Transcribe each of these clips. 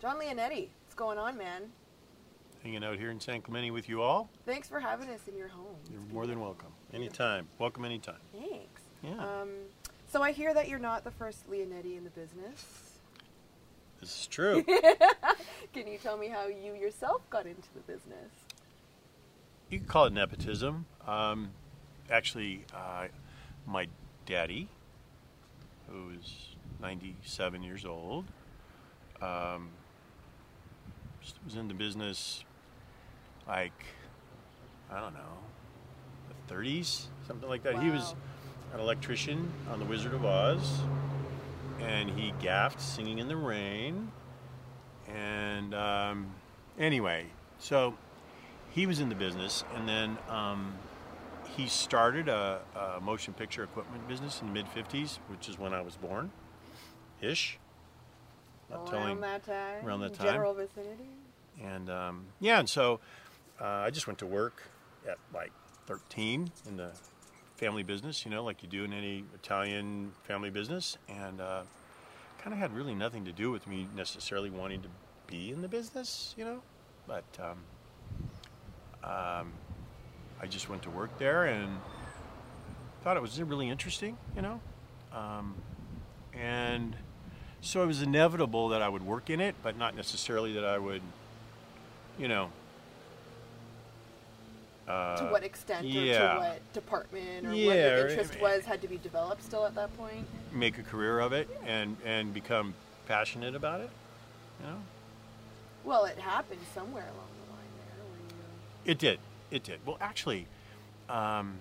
John Leonetti, what's going on, man? Hanging out here in San Clemente with you all. Thanks for having us in your home. You're more than welcome. Anytime. Welcome anytime. Thanks. Yeah. Um, so I hear that you're not the first Leonetti in the business. This is true. Can you tell me how you yourself got into the business? you can call it nepotism. Um, actually, uh, my daddy, who is 97 years old, um, was in the business like, I don't know, the 30s, something like that. He was an electrician on The Wizard of Oz, and he gaffed Singing in the Rain. And um, anyway, so he was in the business, and then um, he started a, a motion picture equipment business in the mid 50s, which is when I was born, ish. Not around telling. that time. around that time. General vicinity. And um, yeah, and so uh, I just went to work at like 13 in the family business, you know, like you do in any Italian family business, and uh, kind of had really nothing to do with me necessarily wanting to be in the business, you know, but um, um, I just went to work there and thought it was really interesting, you know, um, and so it was inevitable that I would work in it, but not necessarily that I would, you know. Uh, to what extent or yeah. to what department or what Yeah, your or- interest was had to be developed still at that point? make a career of it and and become passionate about it. You know, Well, it happened somewhere along the line there. You... it did. It did. Well, actually, um,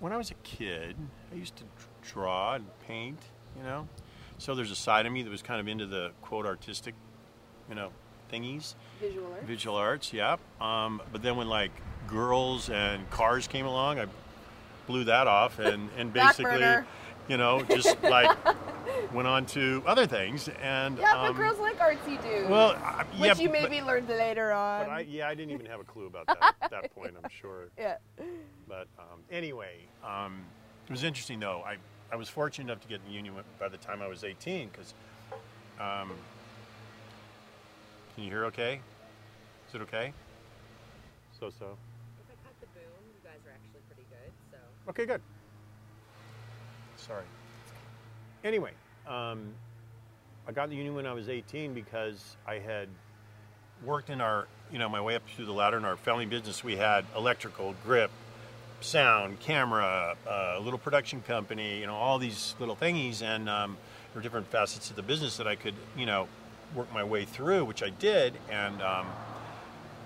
when I was a kid, I used to draw and paint. You know, so there's a side of me that was kind of into the quote artistic, you know, thingies. Visual art. Visual arts, yeah. Um, but then when like girls and cars came along, I blew that off and, and basically, you know, just like went on to other things. And yeah, um, but girls like artsy dudes. well, which yeah, you but- maybe learned later on. But I, yeah, I didn't even have a clue about that at that point. I'm sure. yeah. But um, anyway, um, it was interesting though. I, I was fortunate enough to get in the union by the time I was 18 because. Um, can you hear okay? Is it okay? So so. If I cut the boom, you guys are actually pretty good. So Okay, good. Sorry. Anyway, um, I got in the union when I was 18 because I had worked in our, you know, my way up through the ladder in our family business. We had electrical, grip, sound, camera, uh, little production company, you know, all these little thingies, and um, there were different facets of the business that I could, you know, work my way through, which I did, and um,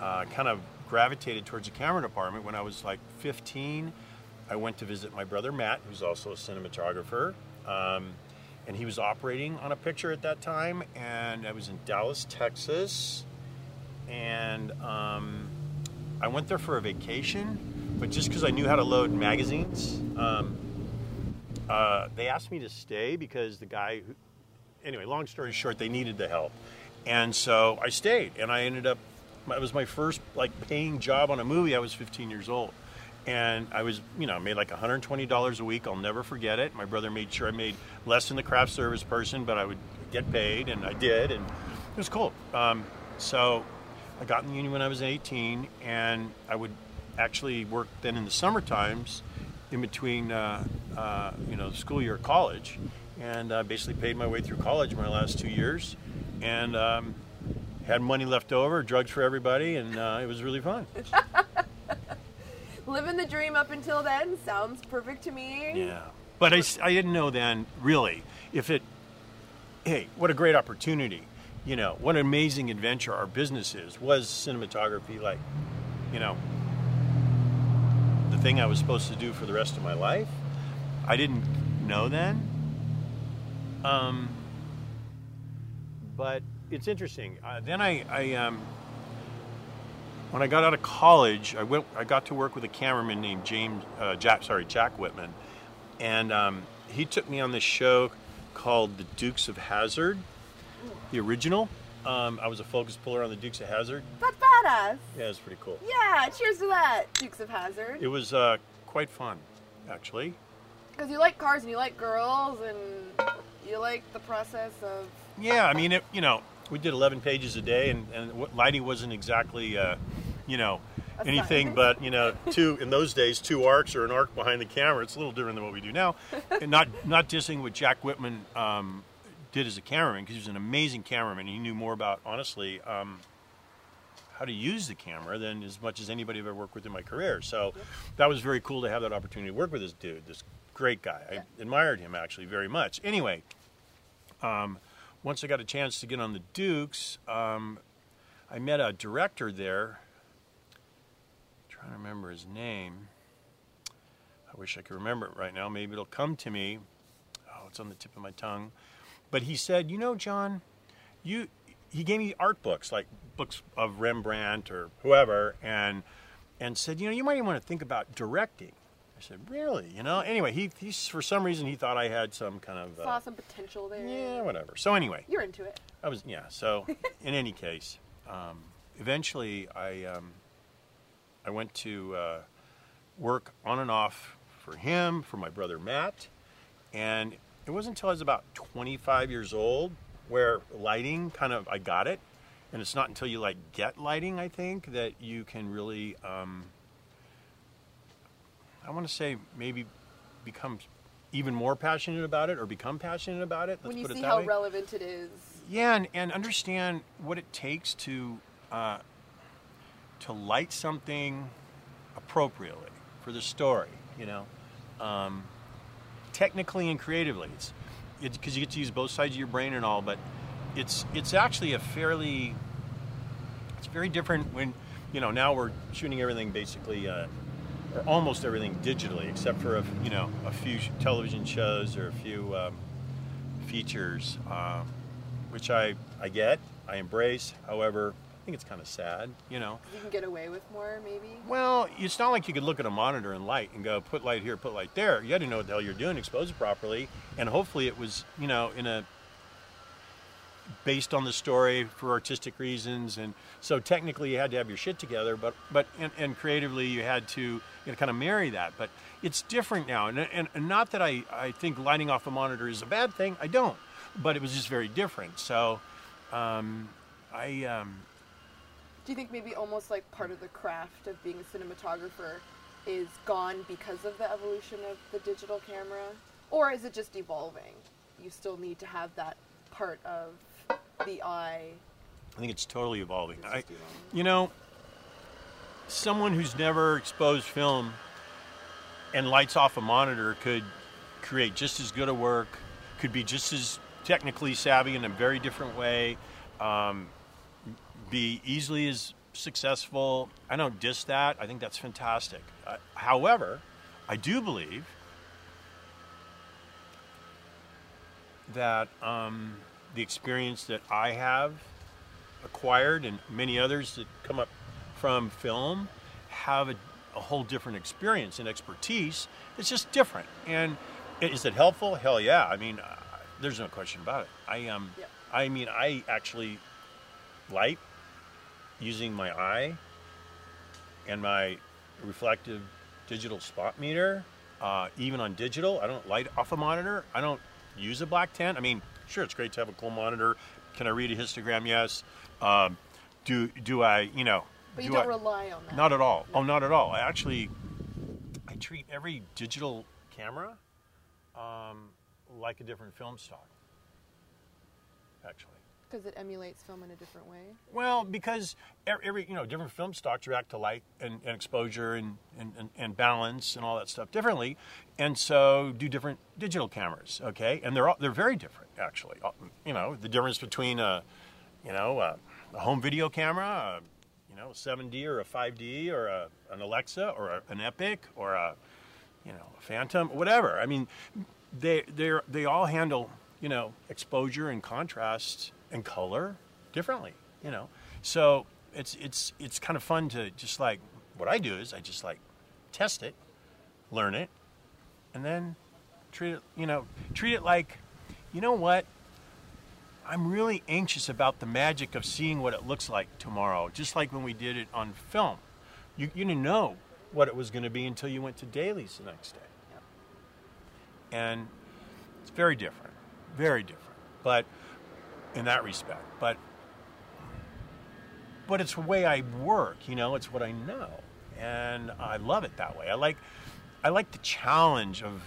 uh, kind of gravitated towards the camera department when I was like 15. I went to visit my brother Matt, who's also a cinematographer, um, and he was operating on a picture at that time, and I was in Dallas, Texas, and um, I went there for a vacation, but just because I knew how to load magazines, um, uh, they asked me to stay because the guy who, anyway, long story short, they needed the help. And so I stayed and I ended up, it was my first like paying job on a movie. I was 15 years old. And I was, you know, made like $120 a week. I'll never forget it. My brother made sure I made less than the craft service person, but I would get paid, and I did, and it was cool. Um, so I got in the union when I was 18, and I would actually worked then in the summer times in between, uh, uh, you know, school year college, and uh, basically paid my way through college my last two years, and um, had money left over, drugs for everybody, and uh, it was really fun. Living the dream up until then sounds perfect to me. Yeah, but I, I didn't know then really if it. Hey, what a great opportunity! You know, what an amazing adventure our business is. Was cinematography like, you know, the thing I was supposed to do for the rest of my life? I didn't know then. Um, but it's interesting. Uh, then I, I um, when I got out of college, I went. I got to work with a cameraman named James uh, Jack. Sorry, Jack Whitman, and um, he took me on this show called The Dukes of Hazzard, the original. Um, I was a focus puller on the Dukes of Hazzard. That's badass. Yeah, it was pretty cool. Yeah, cheers to that, Dukes of Hazzard. It was uh, quite fun, actually. Because you like cars and you like girls and you like the process of. Yeah, I mean, it, you know, we did 11 pages a day, and, and lighting wasn't exactly, uh, you know, A anything but you know, two in those days, two arcs or an arc behind the camera. It's a little different than what we do now. and not not dissing what Jack Whitman um, did as a cameraman because he was an amazing cameraman. He knew more about honestly. Um, how to use the camera than as much as anybody I've ever worked with in my career. So that was very cool to have that opportunity to work with this dude, this great guy. I Yeah. admired him actually very much. Anyway, um, once I got a chance to get on the Dukes, um, I met a director there. trying to remember his name. I wish I could remember it right now. Maybe it'll come to me. Oh, it's on the tip of my tongue. But he said, "You know, John, you." He gave me art books, like books of Rembrandt or whoever, and and said, "You know, you might even want to think about directing." I said, "Really?" You know. Anyway, he, he for some reason he thought I had some kind of Saw uh, some potential there. yeah, whatever. So anyway, You're into it. I was yeah. So in any case, um, eventually I um, I went to uh, work on and off for him for my brother Matt, and it wasn't until I was about 25 years old where lighting kind of I got it, and it's not until you like get lighting I think that you can really um, I want to say maybe become even more passionate about it or become passionate about it. Let's when you see how way. relevant it is. Yeah, and, and understand what it takes to uh, to light something appropriately for the story. You know, um, technically and creatively, it's because you get to use both sides of your brain and all, but it's it's actually a fairly it's very different when you know now we're shooting everything basically. Uh, or almost everything digitally, except for a, you know a few television shows or a few um, features, um, which I, I get, I embrace. However, think it's kind of sad, you know. You can get away with more, maybe. Well, it's not like you could look at a monitor and light and go, put light here, put light there. You had to know what the hell you're doing, expose it properly, and hopefully it was, you know, in a based on the story for artistic reasons and so technically you had to have your shit together but but and, and creatively you had to you know kind of marry that but it's different now and, and, and not that I, I think lighting off a monitor is a bad thing i don't but it was just very different so um, i um, Do you think maybe almost like part of the craft of being a cinematographer is gone because of the evolution of the digital camera? Or is it just evolving? You still need to have that part of the eye. I think it's totally evolving. It's I, evolving. you know, someone who's never exposed film and lights off a monitor could create just as good a work, could be just as technically savvy in a very different way, um, be easily as successful. I don't diss that. I think that's fantastic. Uh, however, I do believe that um, the experience that I have acquired and many others that come up from film have a, a whole different experience and expertise. It's just different. And is it helpful? Hell yeah. I mean, uh, there's no question about it. I um, Yep. I mean, I actually light using my eye and my reflective digital spot meter. Uh, even on digital, I don't light off a monitor. I don't use a black tent. I mean, sure, it's great to have a cool monitor. Can I read a histogram? Yes. Um, do do I? You know. But you do don't I- rely on that. Not at all. Oh, not at all. I actually, I treat every digital camera um, like a different film stock. Actually. Because it emulates film in a different way. Well, because every you know different film stocks react to light and, and exposure and, and, and, and balance and all that stuff differently, and so do different digital cameras. Okay, and they're all, they're very different actually. Uh, You know the difference between a you know a, a home video camera, a, you know a 7D or a 5D or a, an Alexa or a, an Epic or a you know a Phantom, whatever. I mean, they they they all handle you know exposure and contrast and color differently. You know, so it's it's it's kind of fun to just like what I do is I just like test it, learn it, and then treat it you know treat it like you know what I'm really anxious about the magic of seeing what it looks like tomorrow, just like when we did it on film. You, you didn't know what it was going to be until you went to dailies the next day. Yep. And it's very different, very different, but in that respect. But but it's the way I work. You know, it's what I know, and I love it that way. I like, I like the challenge of,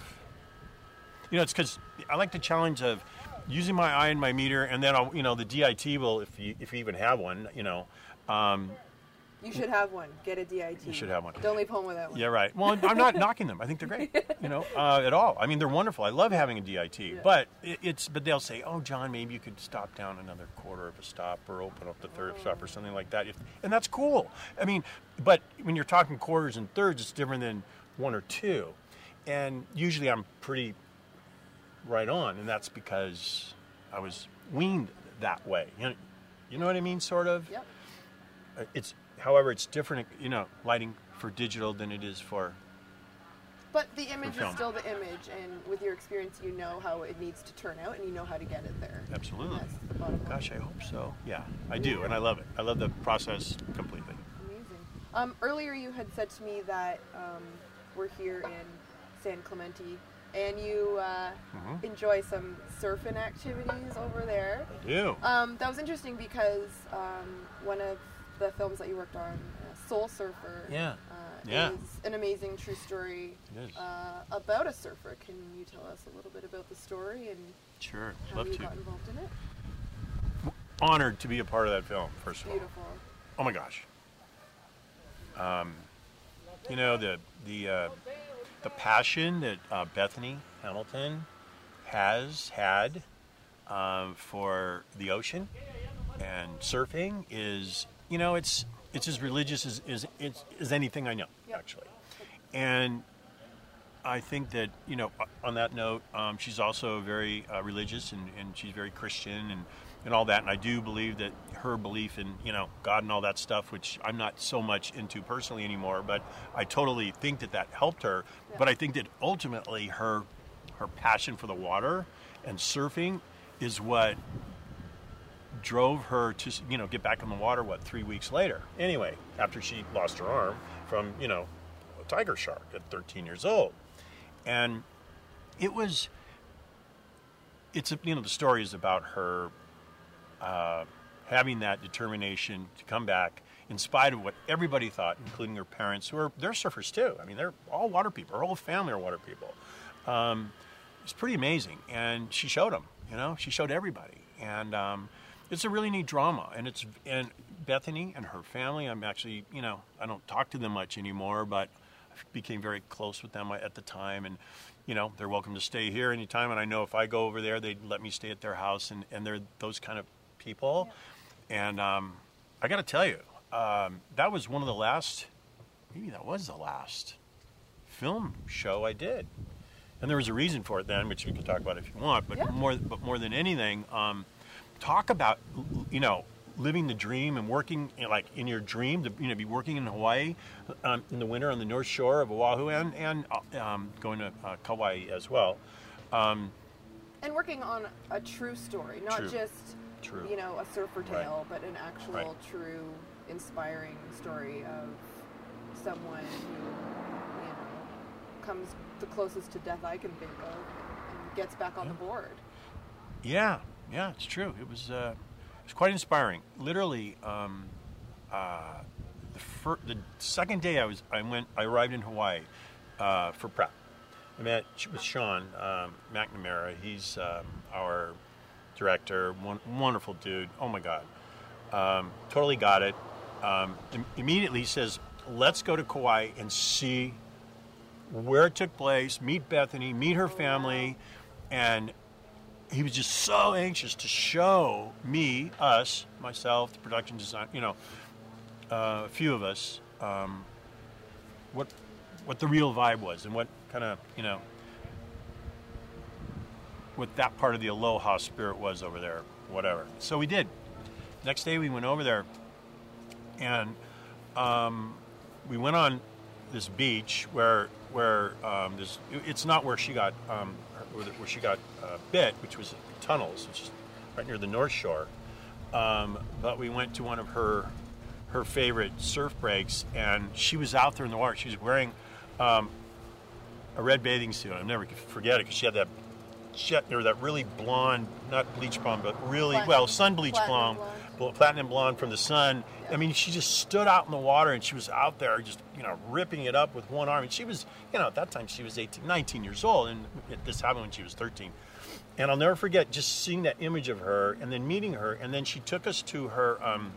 you know, it's because I like the challenge of using my eye and my meter, and then I'll, you know, the DIT will, if you if you even have one, you know. Um, You should have one. Get a DIT. You should have one. Don't leave home without one. Yeah, right. Well, I'm not knocking them. I think they're great. You know, uh, at all. I mean, they're wonderful. I love having a DIT. But it, it's but they'll say, "Oh, John, maybe you could stop down another quarter of a stop or open up the third stop or something like that." If, and that's cool. I mean, but when you're talking quarters and thirds, it's different than one or two. And usually, I'm pretty right on, and that's because I was weaned that way. You know, you know what I mean, sort of. Yep. Uh, It's, however, it's different, you know, lighting for digital than it is for. But the image is film. still the image, and with your experience, you know how it needs to turn out, and you know how to get it there. Absolutely. That's the bottom line. Gosh, I hope so. Yeah, I do, and I love it. I love the process completely. Amazing. Um, earlier, you had said to me that um, we're here in San Clemente, and you uh, Mhm. enjoy some surfing activities over there. I do. Um, that was interesting because um, one of the films that you worked on, uh, Soul Surfer, Yeah. uh, Yeah. is an amazing true story uh, about a surfer. Can you tell us a little bit about the story and Sure, how love you to. got involved in it? Honored to be a part of that film. First of all. Beautiful. Oh my gosh. Um, you know the the uh, the passion that uh, Bethany Hamilton has had um, for the ocean and surfing is you know it's it's as religious as as, as, anything I know Yep. actually, and I think that you know on that note um, she's also very uh, religious and, and she's very Christian and and all that. And I do believe that her belief in you know God and all that stuff which I'm not so much into personally anymore but I totally think that that helped her. But I think that ultimately her her passion for the water and surfing is what drove her to you know get back in the water what three weeks later? Anyway after she lost her arm from you know a tiger shark at 13 years old. And it was it's a, you know the story is about her uh, having that determination to come back in spite of what everybody thought including her parents who are they're surfers too. I mean they're all water people. Her whole family are water people. Um, it's pretty amazing. And she showed them you know? She showed everybody. And um, it's a really neat drama and it's and bethany and her family i'm actually you know i don't talk to them much anymore but i became very close with them at the time and you know they're welcome to stay here anytime and i know if i go over there they'd let me stay at their house and, and they're those kind of people and um, i got to tell you um, that was one of the last maybe that was the last film show i did and there was a reason for it then, which we can talk about if you want. But Yeah. more, but more than anything, um, talk about you know living the dream and working you know, like in your dream to you know be working in Hawaii um, in the winter on the North Shore of Oahu and and uh, um, going to uh, Kauai as well. Um, And working on a true story, not True. just True. you know a surfer Right. tale, but an actual Right. true inspiring story of someone who you know comes the closest to death I can think of and gets back on the board. Yeah, yeah, it's true. It was uh, it was quite inspiring. Literally, um, uh, the fir- the second day I was I went I arrived in Hawaii uh, for prep. I met with Sean um, McNamara. He's um, our director, one, wonderful dude. Oh my God, um, totally got it. Um, im- immediately he says, "Let's go to Kauai and see where it took place, meet Bethany, meet her family, and he was just so anxious to show me, us, myself, the production design, you know, uh, a few of us, um, what what the real vibe was and what kind of you know what that part of the aloha spirit was over there, whatever. So we did. Next day we went over there, and um, we went on this beach where where um, this it's not where she got um, where, the- where she got uh, bit, which was tunnels, which is right near the North Shore. Um, but we went to one of her her favorite surf breaks, and she was out there in the water. She was wearing um, a red bathing suit. I'll never forget it because she had that had, or that really blonde, not bleach blonde, but really Plat- well sun bleach blonde, blonde. Platinum blonde from the sun. I mean, she just stood out in the water and she was out there just, you know, ripping it up with one arm. And she was, you know, at that time she was 18, 19 years old. And this happened when she was 13. And I'll never forget just seeing that image of her and then meeting her. And then she took us to her, um,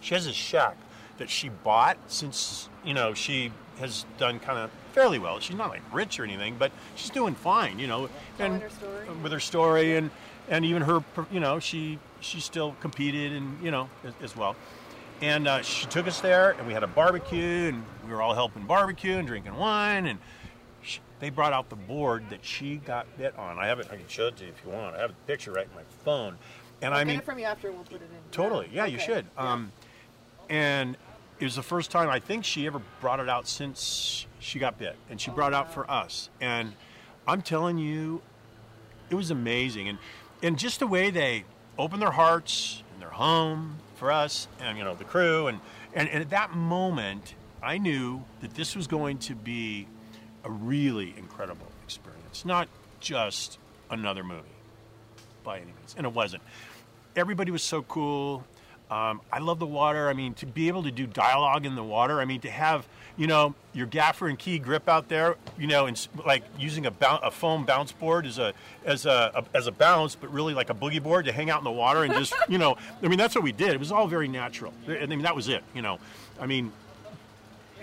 she has a shack that she bought since, you know, she has done kind of fairly well. She's not like rich or anything, but she's doing fine, you know. And her with her story and and even her, you know, she she still competed and you know as, as well. And uh, she took us there, and we had a barbecue, and we were all helping barbecue and drinking wine, and she, they brought out the board that she got bit on. I have it. I can show it to you if you want. I have a picture right in my phone. And I'll I mean, it from you after. and We'll put it in. Totally. Yeah, you Okay. should. Yeah. Um, and it was the first time I think she ever brought it out since she got bit, and she Oh, brought it out for us. And I'm telling you, it was amazing. And and just the way they opened their hearts and their home for us, and you know the crew, and and, and at that moment, I knew that this was going to be a really incredible experience, not just another movie by any means, and it wasn't. Everybody was so cool. Um, I love the water. I mean, to be able to do dialogue in the water. I mean, to have you know your gaffer and key grip out there. You know, and like using a, a foam bounce board as a as a, a as a bounce, but really like a boogie board to hang out in the water and just you know. I mean, that's what we did. It was all very natural. I mean, that was it. You know, I mean,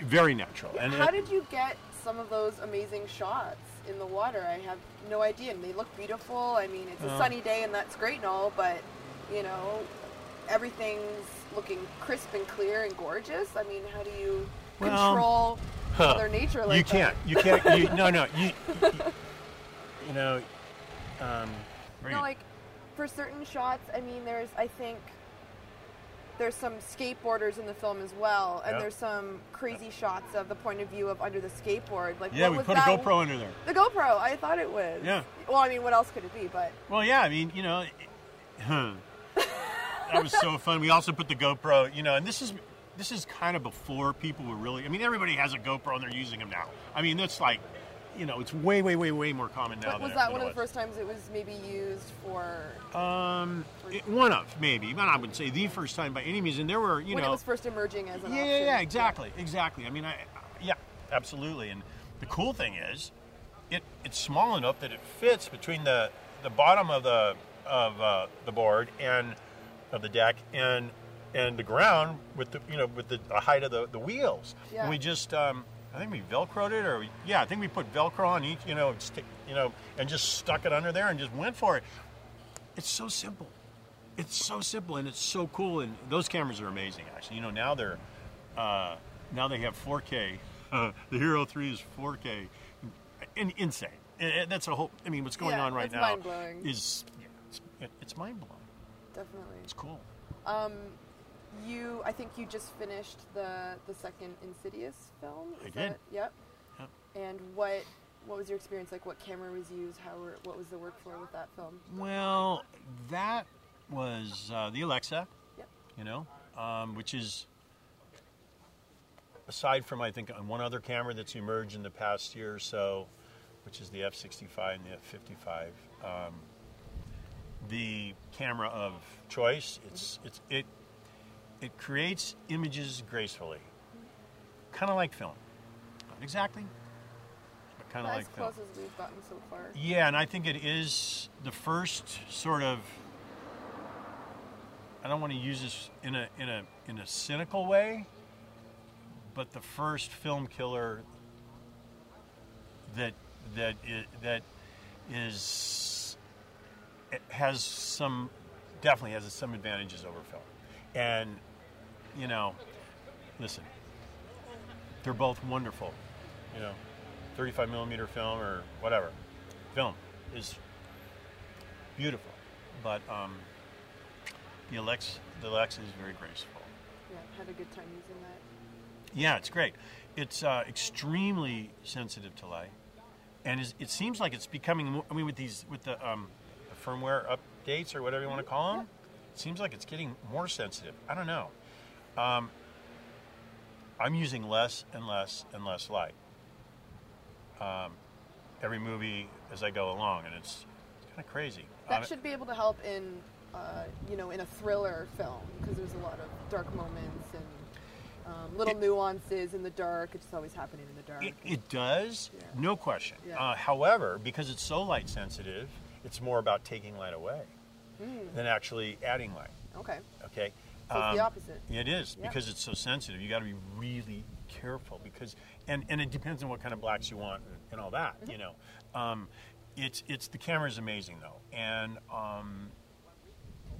very natural. And How it- did you get some of those amazing shots in the water? I have no idea. And they look beautiful. I mean, it's a Uh. sunny day and that's great and all, but you know, everything's looking crisp and clear and gorgeous. I mean, how do you Well, control Huh. Mother Nature like you can't. You can't. You, no, no. You, you, you know. Um, where No, like for certain shots, I mean, there's I think there's some skateboarders in the film as well, and Yeah. there's some crazy shots of the point of view of under the skateboard. Like yeah, what we was put a? GoPro under there. The GoPro, I thought it was. Yeah. Well, I mean, what else could it be? But Well, yeah, I mean, you know, it- huh. that was so fun. We also put the GoPro, you know, and this is this is kind of before people were really. I mean, everybody has a GoPro and they're using them now. I mean, that's like, you know, it's way, way, way, way more common now. but was that one of the first times it was maybe used for Um, it- one of maybe, but I wouldn't say the first time by any means. And there were, you know. when know, it was first emerging as an yeah, option? yeah, yeah, exactly, exactly. I mean, I, yeah, absolutely. And the cool thing is, it it's small enough that it fits between the the bottom of the of uh, the board and of the deck and and the ground with the you know with the, the height of the, the wheels. Yeah. And we just um, I think we velcroed it, or we, yeah, I think we put Velcro on each, you know, stick, you know, and just stuck it under there and just went for it. It's so simple. It's so simple and it's so cool. And those cameras are amazing. Actually, you know, now they're uh, now they have 4K. Uh, the Hero 3 is 4K, and insane. And- that's a whole. I mean, what's going Yeah, on right now mind-blowing. is yeah, it's, it's mind blowing. Definitely. It's cool. Um, you, I think you just finished the the second Insidious film. I did. Yep. Yep. And what what was your experience like? What camera was used? How were, what was the workflow with that film? Well, that was uh, the Alexa. Yep. You know, um, which is aside from I think on one other camera that's emerged in the past year or so, which is the F65 and the F55. Um, the camera of choice. It's it's it it creates images gracefully, kind of like film. Not exactly, but kind of As like film. close as we've gotten so far. Yeah, and I think it is the first sort of. I don't want to use this in a in a in a cynical way, but the first film killer that that is, that is it has some definitely has some advantages over film, and you know, listen, they're both wonderful, you know, 35 millimeter film or whatever, film is beautiful, but um, the Alex the Alexa is very graceful. Yeah, had a good time using that. Yeah, it's great. It's uh, extremely sensitive to light, and it seems like it's becoming. More, I mean, with these with the, um, the firmware updates or whatever you want to call them, it seems like it's getting more sensitive. I don't know. Um, I'm using less and less and less light. Um, every movie as I go along, and it's, it's kind of crazy. That Uh, should be able to help in uh, you know, in a thriller film because there's a lot of dark moments and um, little It- nuances in the dark. It's always happening in the dark. It, it does, Yeah. no question. Yeah. Uh, however, because it's so light sensitive, it's more about taking light away than actually adding light. okay, Okay. So Um, the opposite. It is Yeah. because it's so sensitive. You got to be really careful because, and, and it depends on what kind of blacks you want and, and all that. Mm-hmm. You know, um, it's it's the camera is amazing though, and um,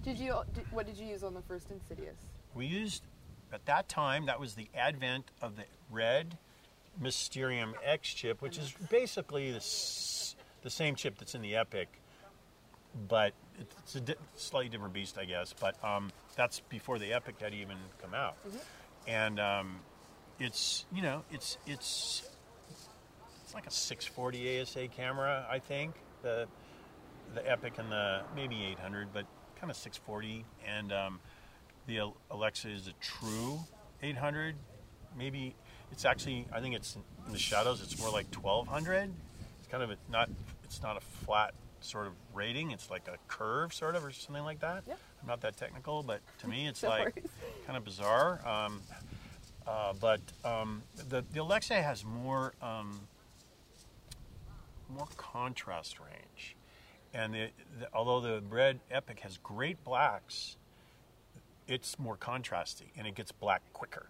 Did you? Did, what did you use on the first Insidious? we used at that time that was the advent of the red Mysterium X chip, which is basically the s- the same chip that's in the Epic, but it's a di- slightly different beast, I guess. But um, that's before the Epic had even come out, and um, it's you know it's it's it's like a 640 ASA camera, I think the the Epic and the maybe 800, but kind of 640, and um, the Alexa is a true 800. Maybe it's actually I think it's in the shadows. It's more like 1200. It's kind of a, not it's not a flat sort of rating. It's like a curve sort of or something like that. Yeah. I'm not that technical, but to me it's No like worries. kind of bizarre. Um, uh, but um, the the Alexa has more um, more contrast range, and the, the, although the Red Epic has great blacks, it's more contrasty and it gets black quicker.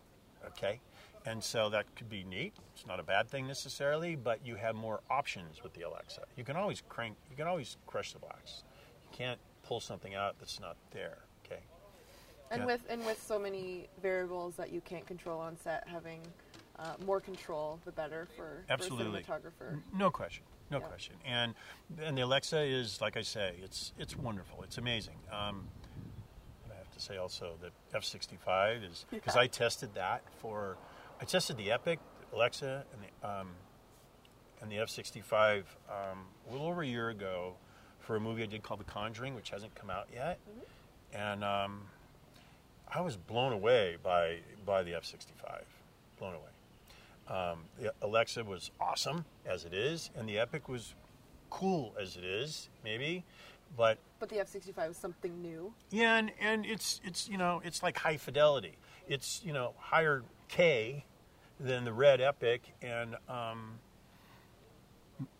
Okay, and so that could be neat. It's not a bad thing necessarily, but you have more options with the Alexa. You can always crank. You can always crush the blacks. You can't pull something out that's not there. Okay. And Yeah. with and with so many variables that you can't control on set, having uh, more control, the better for, Absolutely. for cinematographer. No question, no Yeah. question. And and the Alexa is like I say, it's it's wonderful. It's amazing. Um, I have to say also that F65 is because Yeah. I tested that for I tested the Epic, Alexa, and the um, and the F65 um, a little over a year ago for a movie I did called The Conjuring, which hasn't come out yet, and um, I was blown away by by the F65, blown away. Um, the Alexa was awesome as it is, and the Epic was cool as it is, maybe, but But the F65 was something new. yeah, and, and it's it's you know it's like high fidelity. It's you know higher K than the Red Epic, and um,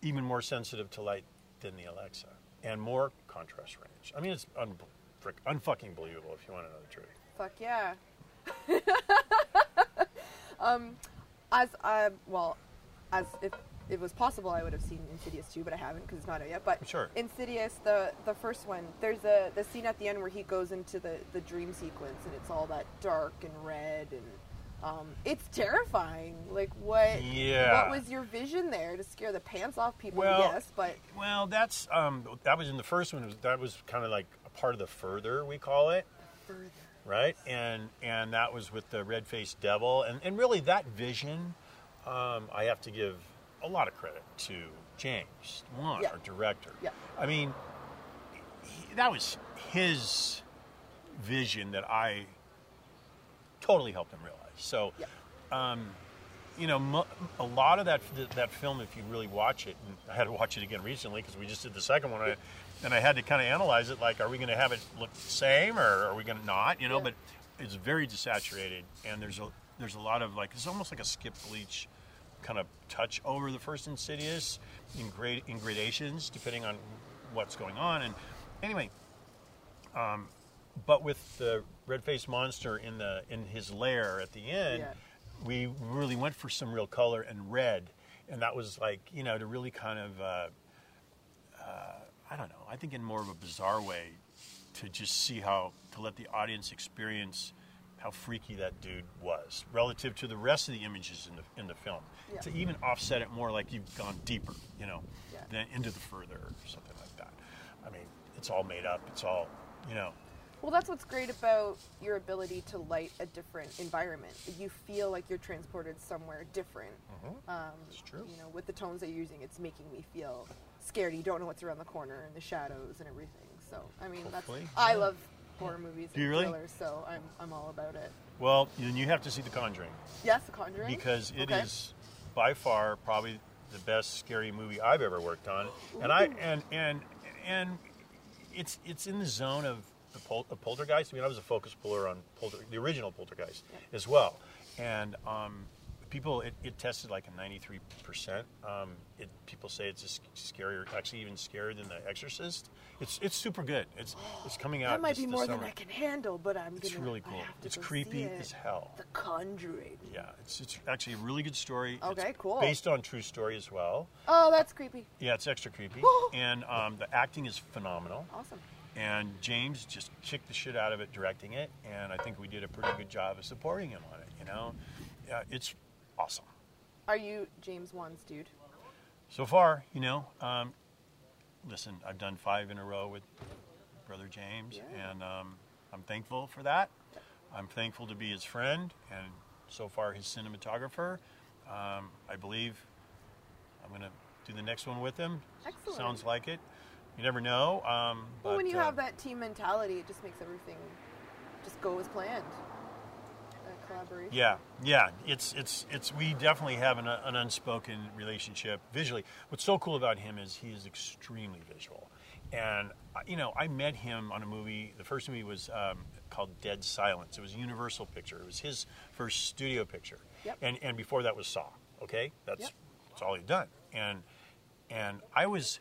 even more sensitive to light than the Alexa, and more contrast range. I mean, it's un- frick, unfucking believable if you want to know the truth. Fuck yeah. um, as I well, as if it was possible, I would have seen Insidious 2, but I haven't because it's not out yet. But Sure. Insidious, the the first one, there's a the scene at the end where he goes into the the dream sequence and it's all that dark and red and. Um, it's terrifying. Like what? Yeah. What was your vision there to scare the pants off people? Well, yes, but Well, that's um, that was in the first one. That was kind of like a part of the further we call it. further. right? And and that was with the red faced devil, and and really that vision, um, I have to give a lot of credit to James Wan, Yeah. our director. Yeah. I mean, he, that was his vision that I totally helped him realize. So. Um, you know, mo- a lot of that that film, if you really watch it, and I had to watch it again recently because we just did the second one, and I, and I had to kind of analyze it. Like, are we going to have it look the same, or are we going to not? You know, Yeah. but it's very desaturated, and there's a there's a lot of like it's almost like a skip bleach kind of touch over the first Insidious in grade in gradations depending on what's going on. And anyway, um, but with the red faced monster in the in his lair at the end Yeah. we really went for some real color and red, and that was like you know to really kind of uh, uh, I don't know. I think in more of a bizarre way to just see how to let the audience experience how freaky that dude was relative to the rest of the images in the in the film. Yeah. To even offset it more like you've gone deeper, you know, Yeah. than into the further or something like that. I mean, it's all made up. It's all you know. Well, that's what's great about your ability to light a different environment. You feel like you're transported somewhere different. Um, It's true. You know, with the tones that you're using, it's making me feel scared. You don't know what's around the corner and the shadows and everything. So, I mean, Hopefully, that's I love horror movies Do you and really? thrillers, so I'm I'm all about it. Well, then you have to see The Conjuring. Yes, The Conjuring. because it is Okay. by far probably the best scary movie I've ever worked on, and I and and and it's it's in the zone of the, pol- the Poltergeist. I mean, I was a focus puller on Polter- the original Poltergeist as well, and um, people it, it tested like a ninety three percent. Um, It people say it's just scarier, actually even scarier than The Exorcist. It's it's super good. It's it's coming out. That might be more than. I can handle, but I'm It's gonna. really cool. It's creepy it. as hell. The Conjuring. Yeah, it's it's actually a really good story. Okay, It's cool. Based on true story as well. Oh, that's creepy. Yeah, it's extra creepy, and um, the acting is phenomenal. Awesome. And James just kicked the shit out of it directing it, and I think we did a pretty good job of supporting him on it. You know, uh, it's awesome Are you James Wan's dude? so far. You know, um, listen, I've done five in a row with brother James, Yeah. and um, I'm thankful for that. I'm thankful to be his friend, and so far his cinematographer. Um, I believe I'm going to do the next one with him. Excellent. Sounds like it. You never know. Um, Well, when you uh, have that team mentality, it just makes everything just go as planned. That collaboration. Yeah, yeah. It's it's it's. We definitely have an, an unspoken relationship visually. What's so cool about him is he is extremely visual, and uh, you know I met him on a movie. The first movie was um, called Dead Silence. It was a Universal picture. It was his first studio picture, Yep. and and before that was Saw. Okay, that's Yep. that's all he'd done, and and I was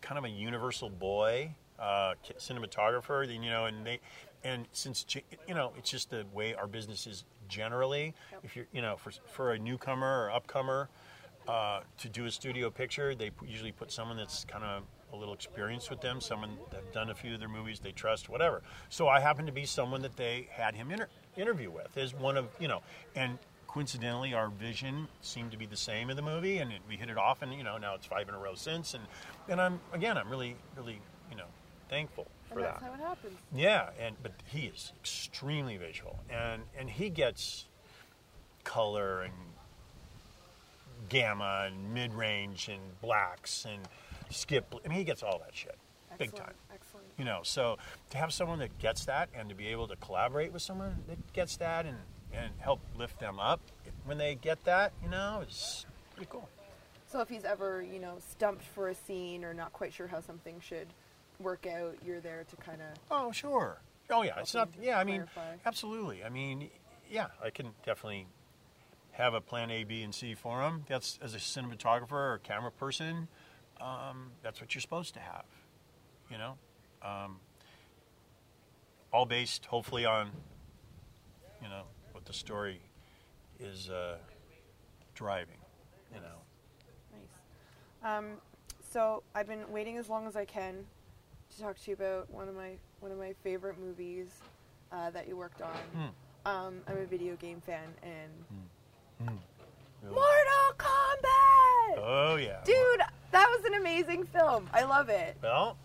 kind of a universal boy uh, cinematographer then you know and they and since you know it's just the way our business is generally if you're you know for, for a newcomer or upcomer uh, to do a studio picture they usually put someone that's kind of a little experienced with them someone that done a few of their movies they trust whatever. So i happen to be someone that they had him inter- interview with as one of you know and coincidentally our vision seemed to be the same in the movie and it, we hit it off and you know now it's five in a row since and and i'm again i'm really really you know thankful for and that that's how it happens. yeah and but he is extremely visual and and he gets color and gamma and mid-range and blacks and skip i mean he gets all that shit big time Excellent. you know so to have someone that gets that and to be able to collaborate with someone that gets that and and help lift them up when they get that you know it's pretty cool So if he's ever, you know, stumped for a scene or not quite sure how something should work out, you're there to kind of. oh sure oh yeah it's not yeah i mean clarify. absolutely i mean yeah i can definitely have a plan a b and c for him. that's as a cinematographer or camera person um, that's what you're supposed to have you know um, all based hopefully on you know the story is uh, driving you know Nice. Um, so I've been waiting as long as I can to talk to you about one of my one of my favorite movies uh, that you worked on. Hmm. Um, I'm a video game fan, and Really. Mortal Kombat, oh yeah dude, that was an amazing film. I love it. well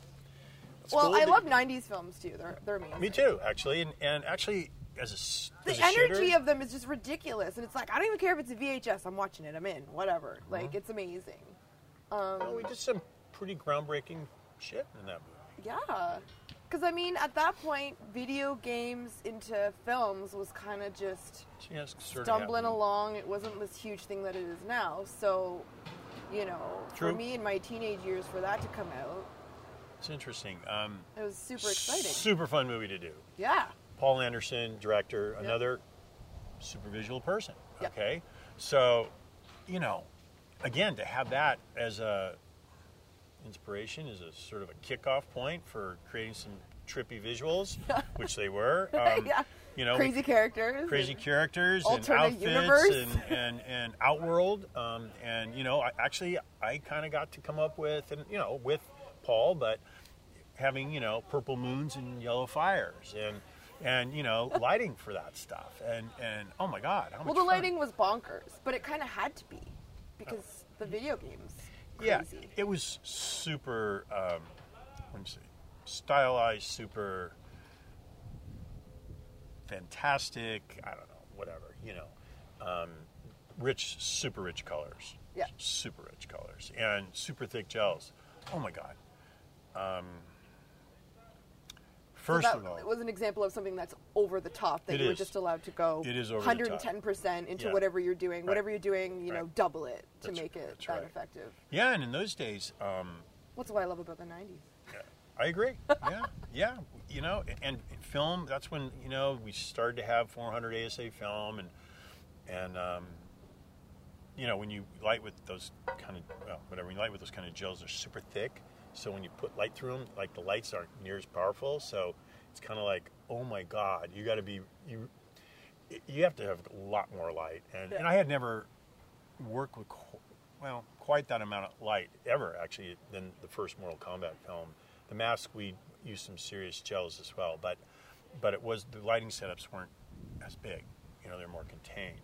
well, cool I love '90s films too. They're they're amazing. me too actually and, and actually as a s- The a energy shitter- of them is just ridiculous, and it's like I don't even care if it's a VHS. I'm watching it. I'm in. Whatever. Uh-huh. Like it's amazing. Um, Well, we did some pretty groundbreaking shit in that movie. Yeah. Because, I mean, at that point, video games into films was kind of just Yeah, it's sort of stumbling along. It wasn't this huge thing that it is now. So, you know, True. for me in my teenage years, for that to come out, It's interesting. Um, it was super exciting. Super fun movie to do. Yeah. Paul Anderson, director, another super visual person. Yep. Okay, so you know, again, to have that as a inspiration is a sort of a kickoff point for creating some trippy visuals, which they were. Um, yeah. You know, Crazy characters. crazy characters and outfits and, and, and outworld um, and you know I, actually i kind of got to come up with and you know with paul but having you know purple moons and yellow fires and and you know lighting for that stuff and and oh my god how Well, the fun. lighting was bonkers, but it kind of had to be because the video games. Crazy. yeah it was super um, let me see stylized super fantastic i don't know whatever you know um, rich super rich colors Yeah. super rich colors and super thick gels oh my god um, first that of all it was an example of something that's over the top that you were just allowed to go It is over the top. 110% into Yeah. whatever you're doing. Right. Whatever you're doing, you know, double it to That's- make it that right. effective. yeah and in those days um, What's what I love about the 90s. I agree. Yeah, yeah. you know, and film. That's when you know we started to have 400 ASA film, and and um, you know when you light with those kind of well, whatever when you light with those kind of gels, they're super thick. So when you put light through them, like the lights aren't near as powerful. So it's kind of like, oh my god, you got to be you. You have to have a lot more light, and, and I had never worked with well quite that amount of light ever actually than the first Mortal Kombat film. The mask we used some serious gels as well, but but it was the lighting setups weren't as big. You know, they're more contained,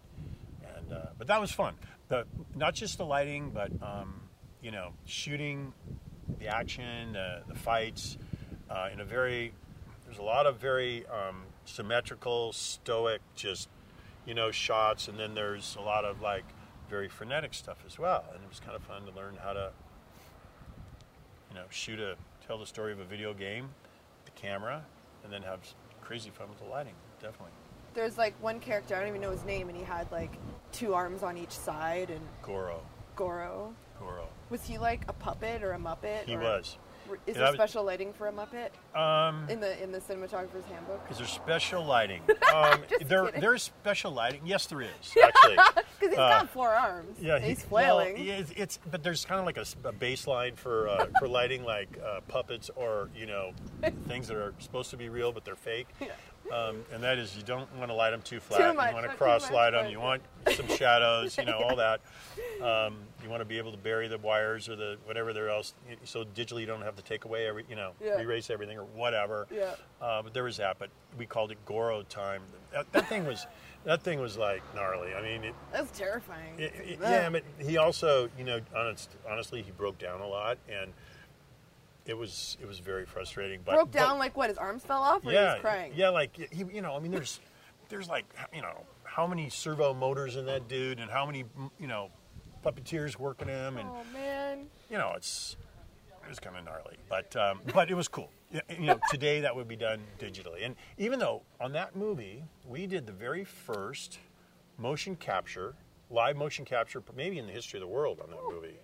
and uh, but that was fun. The not just the lighting, but um, you know, shooting the action, uh, the fights uh, in a very there's a lot of very um, symmetrical, stoic, just you know shots, and then there's a lot of like very frenetic stuff as well. And it was kind of fun to learn how to you know shoot a tell the story of a video game, the camera, and then have crazy fun with the lighting. Definitely. There's like one character, I don't even know his name, and he had like two arms on each side and Goro. Goro. Goro. Was he like a puppet or a Muppet? He or- was. Is there was- special lighting for a Muppet Um, in the in the cinematographer's handbook? is there special lighting? Um, there, kidding. there's special lighting. Yes, there is actually. Because he's Uh, got four arms. Yeah, and he- he's flailing. Well, it's, it's but there's kind of like a baseline for uh, for lighting, like uh, puppets or you know things that are supposed to be real but they're fake. Um, and that is, you don't want to light them too flat. much, you want to cross light them. You want some shadows. You know all that. Um, you want to be able to bury the wires or the whatever there else, so digitally you don't have to take away every you know Yeah. erase everything or whatever. Yeah. Uh, but there was that. But we called it Goro time. That, that thing was that thing was like gnarly. I mean, it, That's terrifying. it- it- that. yeah, but he also, you know, honest, honestly, he broke down a lot, and it was it was very frustrating. But broke but- down like what? His arms fell off, or he yeah, was crying. yeah, like he, you know, I mean, there's there's like you know how many servo motors in that dude, and how many you know puppeteers working him, and Oh man. you know, it's it was kind of gnarly, but um, but it was cool. You know, today that would be done digitally, and even though on that movie we did the very first motion capture, live motion capture, maybe in the history of the world on that movie,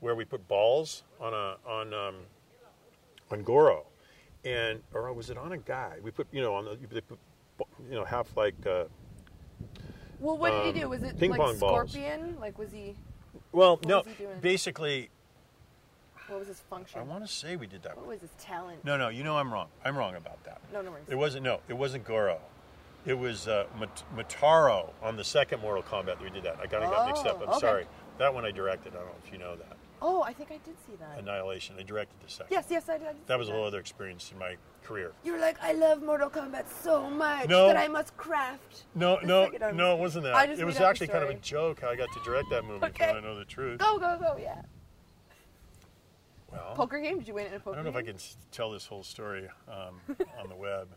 where we put balls on a on um, on Goro, and or was it on a guy? We put you know on the they put, you know half like. Uh, Well, what did Um, he do? Was it ping like pong balls. scorpion? Like was he? Well, What no, was he doing? basically, What was his function? I want to say we did that. what was his talent? No, no, you know I'm wrong. I'm wrong about that. No, no worries. It wasn't. No, it wasn't Goro. It was uh, Mat- Motaro on the second Mortal Kombat that we did that. I kind of got mixed up. Oh, I'm okay. sorry. That one I directed. I don't know if you know that. Oh, I think I did see that. Annihilation. I directed the second. Yes, yes, I did. I did That was a whole other experience in my career. You were like, I love Mortal Kombat so much No. that I must craft. No, no, no, it wasn't that. It was made up the actually kind of a joke how I got to direct that movie. Okay. If you want to know the truth. Go, go, go! Yeah. Well, Poker game? Did you win it in a poker I don't know if I can tell this whole story um, on the web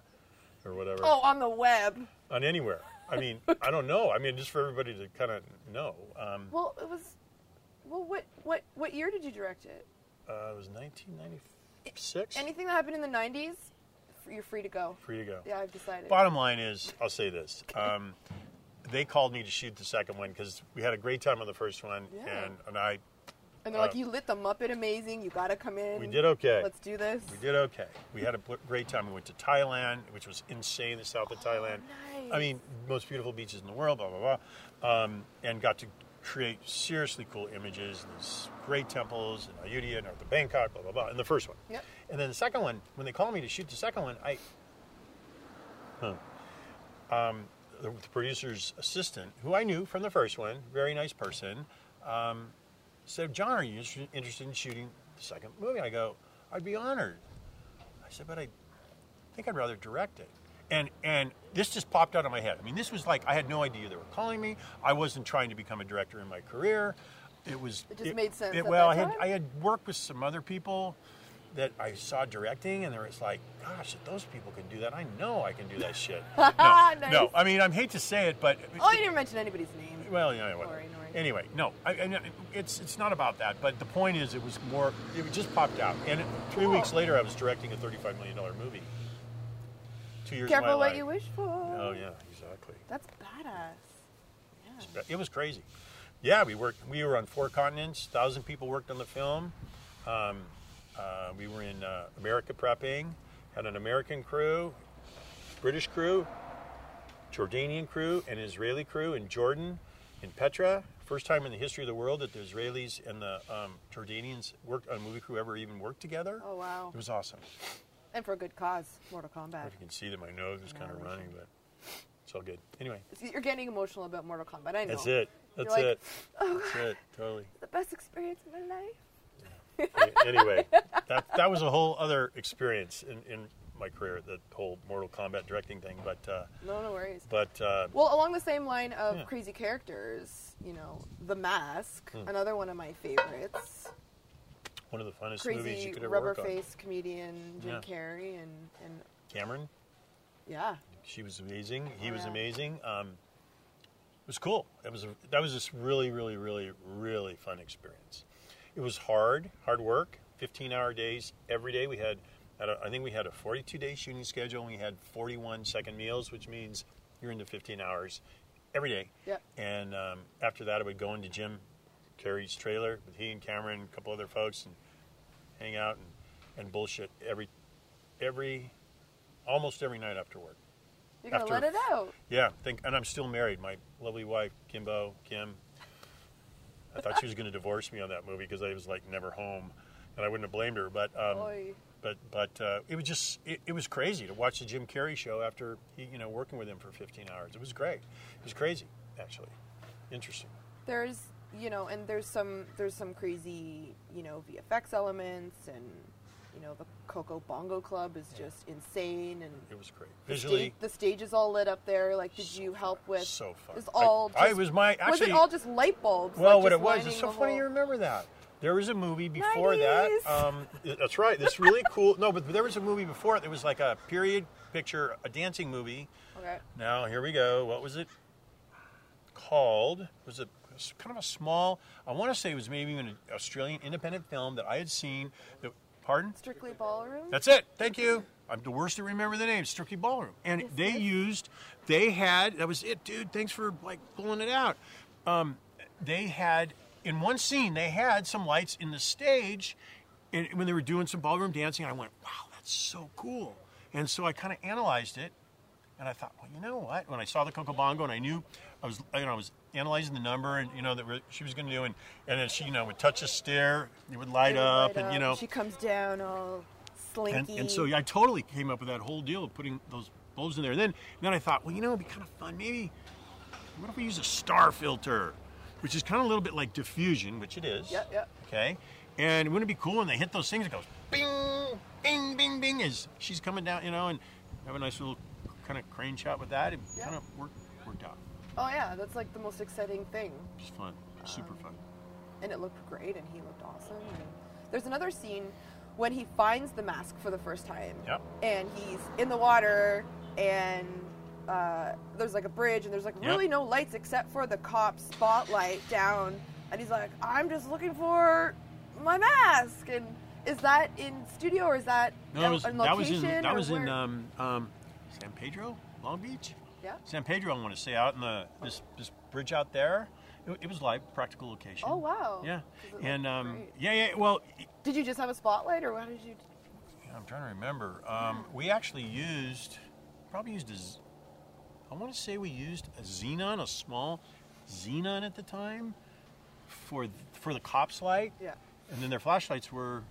or whatever. Oh, on the web. On anywhere. I mean, I don't know. I mean, just for everybody to kind of know. Um, Well, it was. Well, what what what year did you direct it? uh, it was 1996. Anything that happened in the '90s, you're free to go. Free to go. Yeah, I've decided. Bottom line is, I'll say this. Um, they called me to shoot the second one because we had a great time on the first one, Yeah. and, and I and they're like, uh, "You lit the Muppet amazing. You gotta come in. we did okay. Let's do this." We did okay. We had a great time. We went to Thailand, which was insane. The south of Thailand. nice. I mean, most beautiful beaches in the world. Blah blah blah. Um, and got to create seriously cool images. These great temples in Ayutthaya, north of Bangkok. Blah blah blah. In the first one. Yep. And then the second one, when they called me to shoot the second one, I. Huh. Um, the, the producer's assistant, who I knew from the first one, very nice person, um, said, John, are you interested in shooting the second movie? I go, I'd be honored. I said, but I think I'd rather direct it. And, and this just popped out of my head. I mean, this was like, I had no idea they were calling me. I wasn't trying to become a director in my career. It was. It just made sense at well, I had. I had worked with some other people that I saw directing, and there was like, gosh, if those people can do that, I know I can do that shit. No, Nice. no. I mean, I hate to say it, but Oh, you didn't mention anybody's name. well, yeah, whatever. Sorry. Anyway, no, I, and it's it's not about that. But the point is, it was more. It just popped out, and it, three weeks later, I was directing a thirty-five million dollar movie. Two years. Careful what life. you wish for. Oh yeah, exactly. That's badass. Yeah. It was crazy. Yeah, we worked. We were on four continents. Thousand people worked on the film. Um, uh, we were in uh, America prepping, had an American crew, British crew, Jordanian crew, and Israeli crew in Jordan, in Petra. First time in the history of the world that the Israelis and the um, Jordanians worked on a movie crew ever even worked together. Oh wow. It was awesome. And for a good cause, Mortal Kombat. If you can see that my nose is kind of running, but it's all good. Anyway, You're getting emotional about Mortal Kombat. I know. that's it. That's like, it. Oh, That's it. Totally. the best experience of my life. A- anyway, that that was a whole other experience in, in my career, the whole Mortal Kombat directing thing. But uh, No, no worries. but uh, Well, along the same line of Yeah. crazy characters, you know, The Mask, Hmm. another one of my favorites. One of the funnest movies Crazy you could ever rubber work on. face comedian Jim Yeah. Carrey and and Cameron, yeah, she was amazing. He Oh, was yeah. amazing. Um, it was cool. It was a, that was just really, really, really, really fun experience. It was hard, hard work. 15-hour days every day. We had, I think we had a 42-day shooting schedule. and We had 41 second meals, which means you're into 15 hours every day. Yep. And um, after that, I would go into Jim Carrey's trailer with he and Cameron and a couple other folks and hang out and, and bullshit every, every, almost every night after work. you gotta After- let it out. Yeah, think, and I'm still married. My lovely wife, Kimbo, Kim. I thought she was going to divorce me on that movie because I was like never home, and I wouldn't have blamed her. But um, Oy. but but uh, it was just it, it was crazy to watch the Jim Carrey show after he, you know working with him for 15 hours. It was great. It was crazy, actually. Interesting. There's you know, and there's some there's some crazy you know VFX elements and you know the Coco Bongo Club is just insane and It was great. the Visually, stage, the stage is all lit up there. Like, did So you help with? so fun. It's all. I, I was my was it all just light bulbs? Well, like what it was, it's so funny you remember that. There was a movie before 90s. that. Um, that's right. This really cool. No, but there was a movie before it. There was like a period picture, a dancing movie. Okay. Now here we go. What was it called? Was it it kind of a small? I want to say it was maybe even an Australian independent film that I had seen. That, pardon? Strictly ballroom. That's it. Thank you. I'm the worst to remember the name. Strictly Ballroom. And Yes, they yes. used, they had, that was it, dude. Thanks for like pulling it out. Um, they had, in one scene, they had some lights in the stage and when they were doing some ballroom dancing. I went, wow, that's so cool. And so I kind of analyzed it and I thought, well, you know what? When I saw the Coco Bongo and I knew I was, you know, I was analyzing the number and, you know, that she was going to do, and, and then she, you know, would touch a stair, it would light It would up, light and, you know. she comes down all slinky. And, and so yeah, I totally came up with that whole deal of putting those bulbs in there. And then, then I thought, well, you know, it'd be kind of fun. Maybe, what if we use a star filter, which is kind of a little bit like diffusion, which it is. Yep, yep. Okay. And wouldn't it be cool when they hit those things? It goes bing, bing, bing, bing as she's coming down, you know, and have a nice little kind of crane shot with that. It Yeah. kind of worked, worked out. Oh yeah, that's like the most exciting thing. It was fun, super fun. and it looked great and he looked awesome and there's another scene when he finds the mask for the first time Yep. and he's in the water and uh, there's like a bridge and there's like Yep. really no lights except for the cop spotlight down and he's like i'm just looking for my mask and is that in studio or is that No, that was, in that was location in that was in um, um, San Pedro, Long Beach. yeah San Pedro, I want to say, out in the this this bridge out there. It, it was live, practical location. oh wow Yeah, and um, yeah, yeah. Well, did you just have a spotlight or what did you I'm trying to remember. Um, we actually used, probably used a. I want to say we used a xenon, a small xenon at the time, for th- for the cops light, yeah and then their flashlights were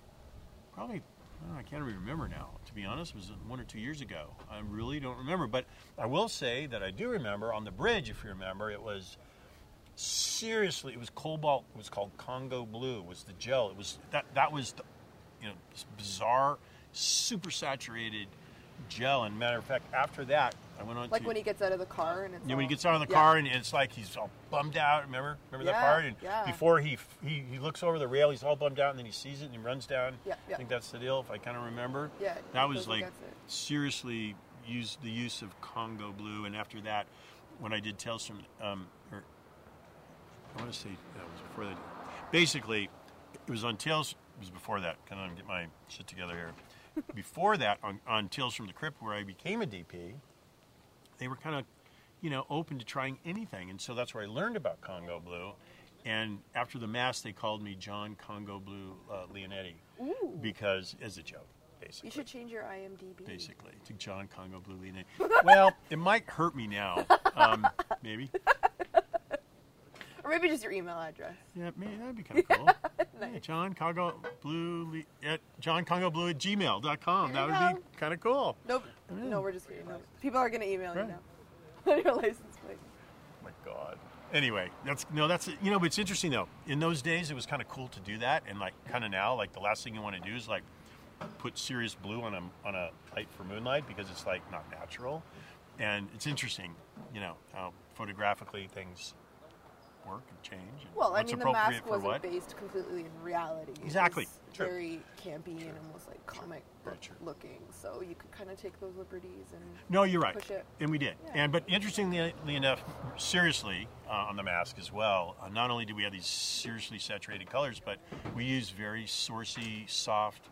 probably. I, don't know, I can't even remember now. To be honest, was one or two years ago. I really don't remember, but I will say that I do remember on the bridge. If you remember, it was seriously. It was cobalt. It was called Congo Blue. Was the gel? It was that. That was the, you know, bizarre, super saturated gel. And matter of fact, after that, I went on like to when he gets out of the car and it's yeah, when he gets out of the Yeah. car and it's like he's all bummed out. Remember, remember that part? And yeah. before he, he he looks over the rail, he's all bummed out, and then he sees it and he runs down. Yeah, yeah. I think that's the deal. If I kind of remember. Yeah, That was like seriously use the use of Congo blue, and after that, when I did Tales from, um, or I want to say that was before that. Basically, it was on Tales. It was before that. Kind of get my shit together here. before that, on, on Tales from the Crypt, where I became a DP, they were kind of, you know, open to trying anything, and so that's where I learned about Congo Blue. And after the mask, they called me John Congo Blue uh, Leonetti Ooh. because as a joke. basically. You should change your IMDb. basically to John Congo Blue Leonetti. well, it might hurt me now. Um, maybe. Or maybe just your email address. Yeah, maybe that'd be kind of cool. Yeah, John Congo Blue at John Congo Blue at gmail.com. That would go. be kind of cool. Nope. No, we're just kidding. No. People are gonna email Right. you now. your license plate. my god anyway that's no that's you know but it's interesting though in those days it was kind of cool to do that and like kind of now like the last thing you want to do is like put serious blue on a on a light for moonlight because it's like not natural and it's interesting you know how photographically things work and change and Well, I mean, the mask wasn't what based completely in reality. It Exactly. True. Very campy and almost like comic book true. looking. So you could kind of take those liberties and. No, you're right, push it. and we did. Yeah. And but interestingly enough, seriously uh, on the mask as well. Uh, not only do we have these seriously saturated colors, but we use very sourcey, soft,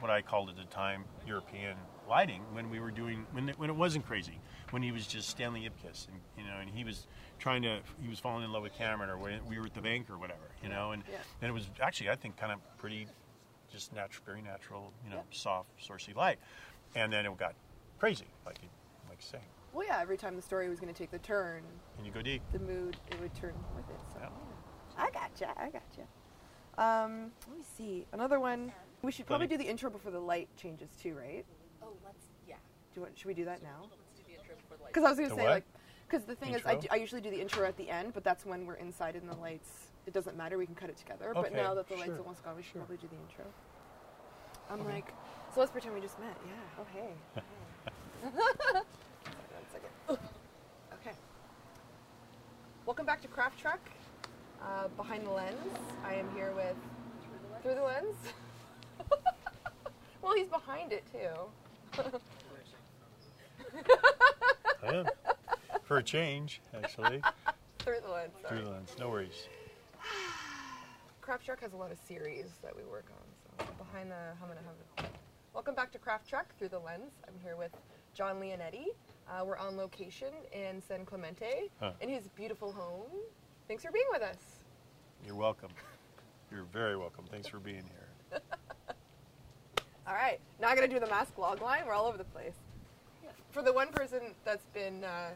what I called at the time European lighting when we were doing when it, when it wasn't crazy, when he was just Stanley Ipkiss, and you know, and he was trying to he was falling in love with Cameron, or we were at the bank or whatever, you know, and Yeah. and it was actually I think kind of pretty, just natural, very natural, you know, Yeah. soft, sourcey light, and then it got crazy, like you like you say. Well, yeah. Every time the story was going to take the turn, And you go deep. the mood it would turn with it. So Yeah. yeah. I gotcha. I gotcha. Um, let me see another one. We should probably do the intro before the light changes too, right? Oh, let's yeah. Do you want, should we do that now? Because I was going The to say what? like, because the thing is, I, do, I usually do the intro at the end, but that's when we're inside in the lights. It doesn't matter. We can cut it together. But now that the lights are almost gone, we should sure. probably do the intro. I'm Okay. like, so let's pretend we just met. Yeah. Oh hey. hey. One second. Okay. Welcome back to Craft Truck. Uh, behind the lens, I am here with through the lens. well, he's behind it too. I am. For a change, actually. through the lens. Sorry. Through the lens. No worries. Craft Truck has a lot of series that we work on. So behind the, I'm gonna have it. Welcome back to Craft Truck Through the Lens. I'm here with John Leonetti. Uh, we're on location in San Clemente Huh. in his beautiful home. Thanks for being with us. You're welcome. You're very welcome. Thanks for being here. All right, now I'm gonna do the mask log line. We're all over the place. For the one person that's been, uh,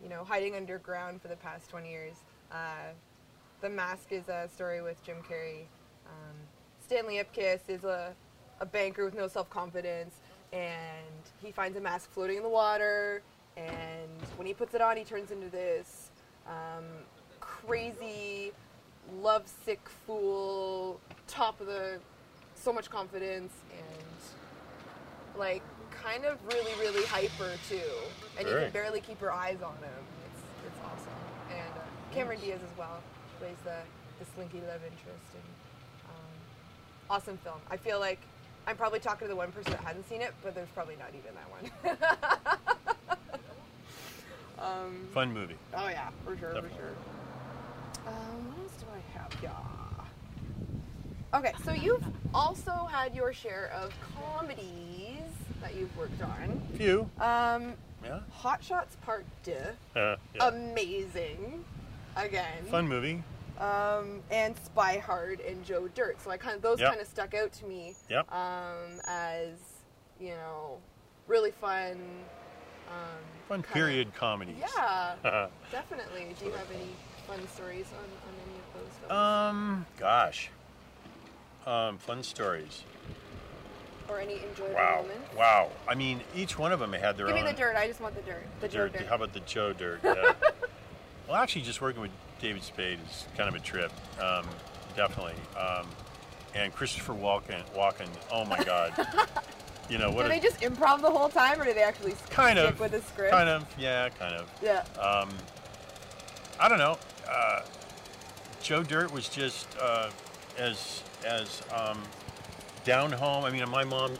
you know, hiding underground for the past 20 years, uh, the mask is a story with Jim Carrey. Um, Stanley Ipkiss is a, a banker with no self-confidence, and he finds a mask floating in the water. And when he puts it on, he turns into this um, crazy, lovesick fool, top of the, so much confidence, and like kind of really, really hyper too. And you can barely keep your eyes on him. It's, it's awesome. And uh, Cameron Diaz as well plays the, the slinky love interest. And um, awesome film. I feel like I'm probably talking to the one person that hasn't seen it, but there's probably not even that one. um, Fun movie. oh yeah, for sure, Definitely. for sure. Um, what else do I have? Yeah. Okay, so you've also had your share of comedies that you've worked on. Few. Um, Yeah. Hot Shots Part Deux, Uh, yeah. amazing. Again. Fun movie. Um, and Spy Hard and Joe Dirt. So I kind of those Yep. kind of stuck out to me. Yep. Um, as you know, really fun. Um, Fun period comedies. Yeah, definitely. Do you have any fun stories on, on any of those films? um. Gosh. Um. Fun stories. Or any enjoyable Wow. moments? Wow. I mean, each one of them had their Give own. Give me the dirt. I just want the dirt. The, Joe dirt. dirt. How about the Joe Dirt? Yeah. well, actually, just working with David Spade is kind of a trip. Um, definitely. Um, and Christopher Walken. Walken. Oh my God. you know what? do a, they just improv the whole time, or do they actually kind stick of. with the script? Kind of. Yeah. Kind of. Yeah. Um, I don't know. Uh, Joe Dirt was just uh, as as um, down home. I mean, my mom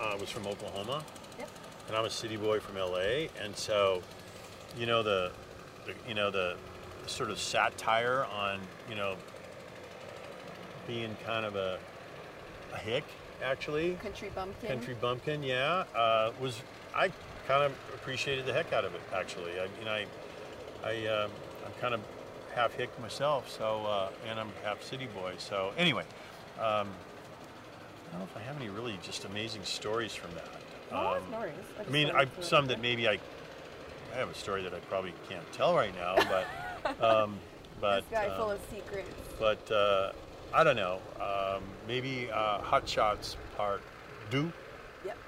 uh, was from Oklahoma, Yep. and I'm a city boy from LA, and so you know the, the you know the sort of satire on you know being kind of a a hick actually Country bumpkin. country bumpkin yeah uh, was i kind of appreciated the heck out of it actually i mean i i um, i'm kind of half hick myself so uh, and i'm half city boy so anyway um, I don't know if I have any really just amazing stories from that. No Um, stories. I mean, I some that maybe I, I have a story that I probably can't tell right now, but, um, but, This guy uh, full of secrets. but uh, I don't know. Um, maybe uh, Hot Shots Part Two. Yep.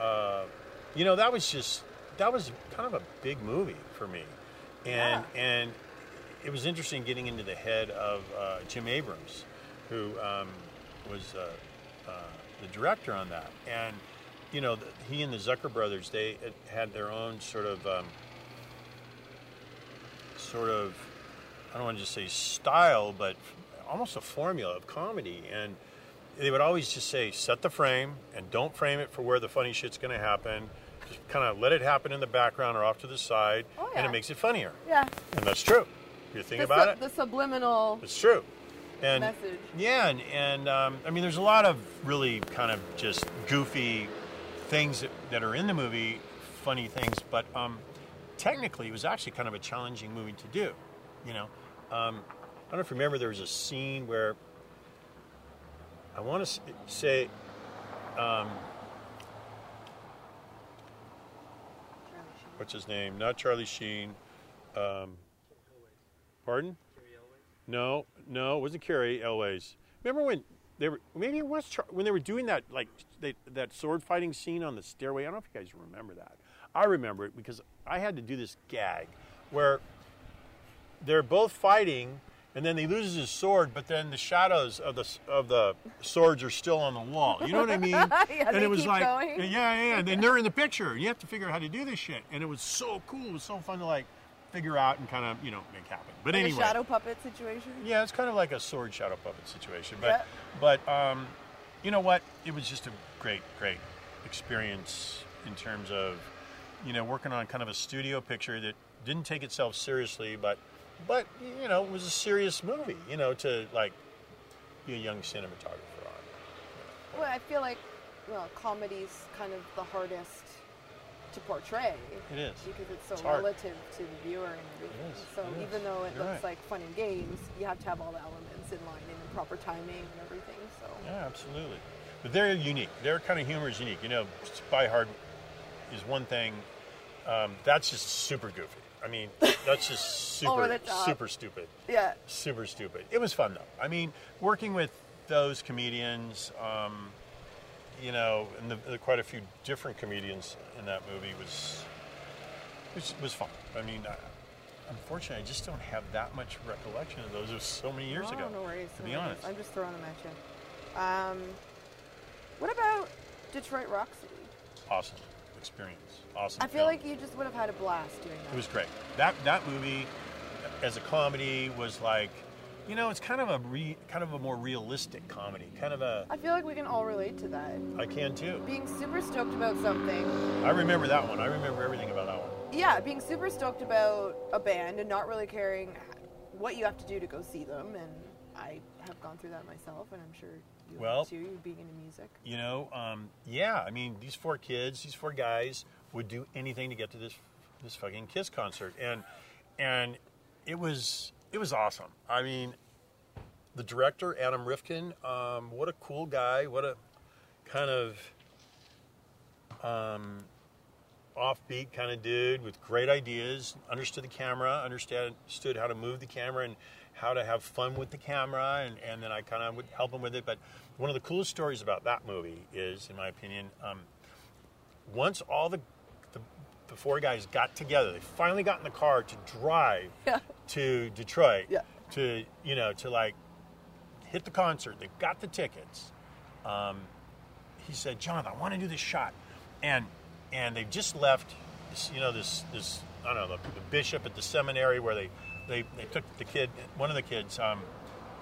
Uh, you know, that was just that was kind of a big movie for me, and and it was interesting getting into the head of uh, Jim Abrahams, who um, was uh, uh, the director on that, and you know, the, he and the Zucker brothers they had- their own sort of um, sort of I don't want to just say style, but almost a formula of comedy. And they would always just say, set the frame and don't frame it for where the funny shit's going to happen. Just kind of let it happen in the background or off to the side, Oh, and it makes it funnier. Yeah. And that's true. You think The, about sub- it, the subliminal it's true. And message. yeah, and, and um, I mean, there's a lot of really kind of just goofy things that, that are in the movie, funny things, but um, technically, it was actually kind of a challenging movie to do. You know, um, I don't know if you remember, there was a scene where I want to say, um, what's his name? Not Charlie Sheen. Um, pardon? No, no, it wasn't Cary Elwes. Remember when they were? Maybe it was Char- when they were doing that like they, that sword fighting scene on the stairway. I don't know if you guys remember that. I remember it because I had to do this gag where they're both fighting, and then he loses his sword, but then the shadows of the of the swords are still on the wall. You know what I mean? Yeah, and it was like, going. yeah, yeah, yeah. And they're in the picture. and You have to figure out how to do this shit, and it was so cool. It was so fun to like figure out and kind of you know make happen. But Like anyway, a shadow puppet situation. yeah, it's kind of like a sword shadow puppet situation. But Yeah. but um, you know what? It was just a great great experience in terms of you know working on kind of a studio picture that didn't take itself seriously, but but you know it was a serious movie. You know to like be a young cinematographer on. Well, I feel like well, comedy's kind of the hardest to portray. It is. Because it's so It's relative to the viewer and everything. is, So it is. even though it You're looks right. like fun and games, you have to have all the elements in line and the proper timing and everything. So Yeah, absolutely. But they're unique. Their kind of humor is unique. You know, Spy Hard is one thing. Um, that's just super goofy. I mean, that's just super, super stupid. yeah, Super stupid. It was fun though. I mean, working with those comedians, um, you know, and the, the, quite a few different comedians in that movie was was, was fun. I mean, I, unfortunately, I just don't have that much recollection of those. It was so many years oh, ago. No worries. to no be worries. honest. I'm just throwing them at you. Um, what about Detroit Rock City? Awesome experience. Awesome. I feel film. like you just would have had a blast doing that. It was great. That that movie, as a comedy, was like, you know, it's kind of a re, kind of a more realistic comedy. Kind of a. I feel like we can all relate to that. I can too. Being super stoked about something. I remember that one. I remember everything about that one. Yeah, being super stoked about a band and not really caring what you have to do to go see them. And I have gone through that myself, and I'm sure you Well- have too, being into music. You know, um, yeah. I mean, these four kids, these four guys, would do anything to get to this this fucking Kiss concert, and and it was it was awesome. I mean, the director Adam Rifkin, um, what a cool guy. What a kind of um, offbeat kind of dude with great ideas. Understood the camera, understood how to move the camera and how to have fun with the camera, and, and then I kind of would help him with it. But one of the coolest stories about that movie is, in my opinion, um, once all the, the four guys got together, they finally got in the car to drive Yeah. to Detroit Yeah. to you know to like hit the concert. They got the tickets. Um, he said, "John, I want to do this shot," and and they've just left. This, you know this this I don't know the, the bishop at the seminary where they they, they took the kid one of the kids um,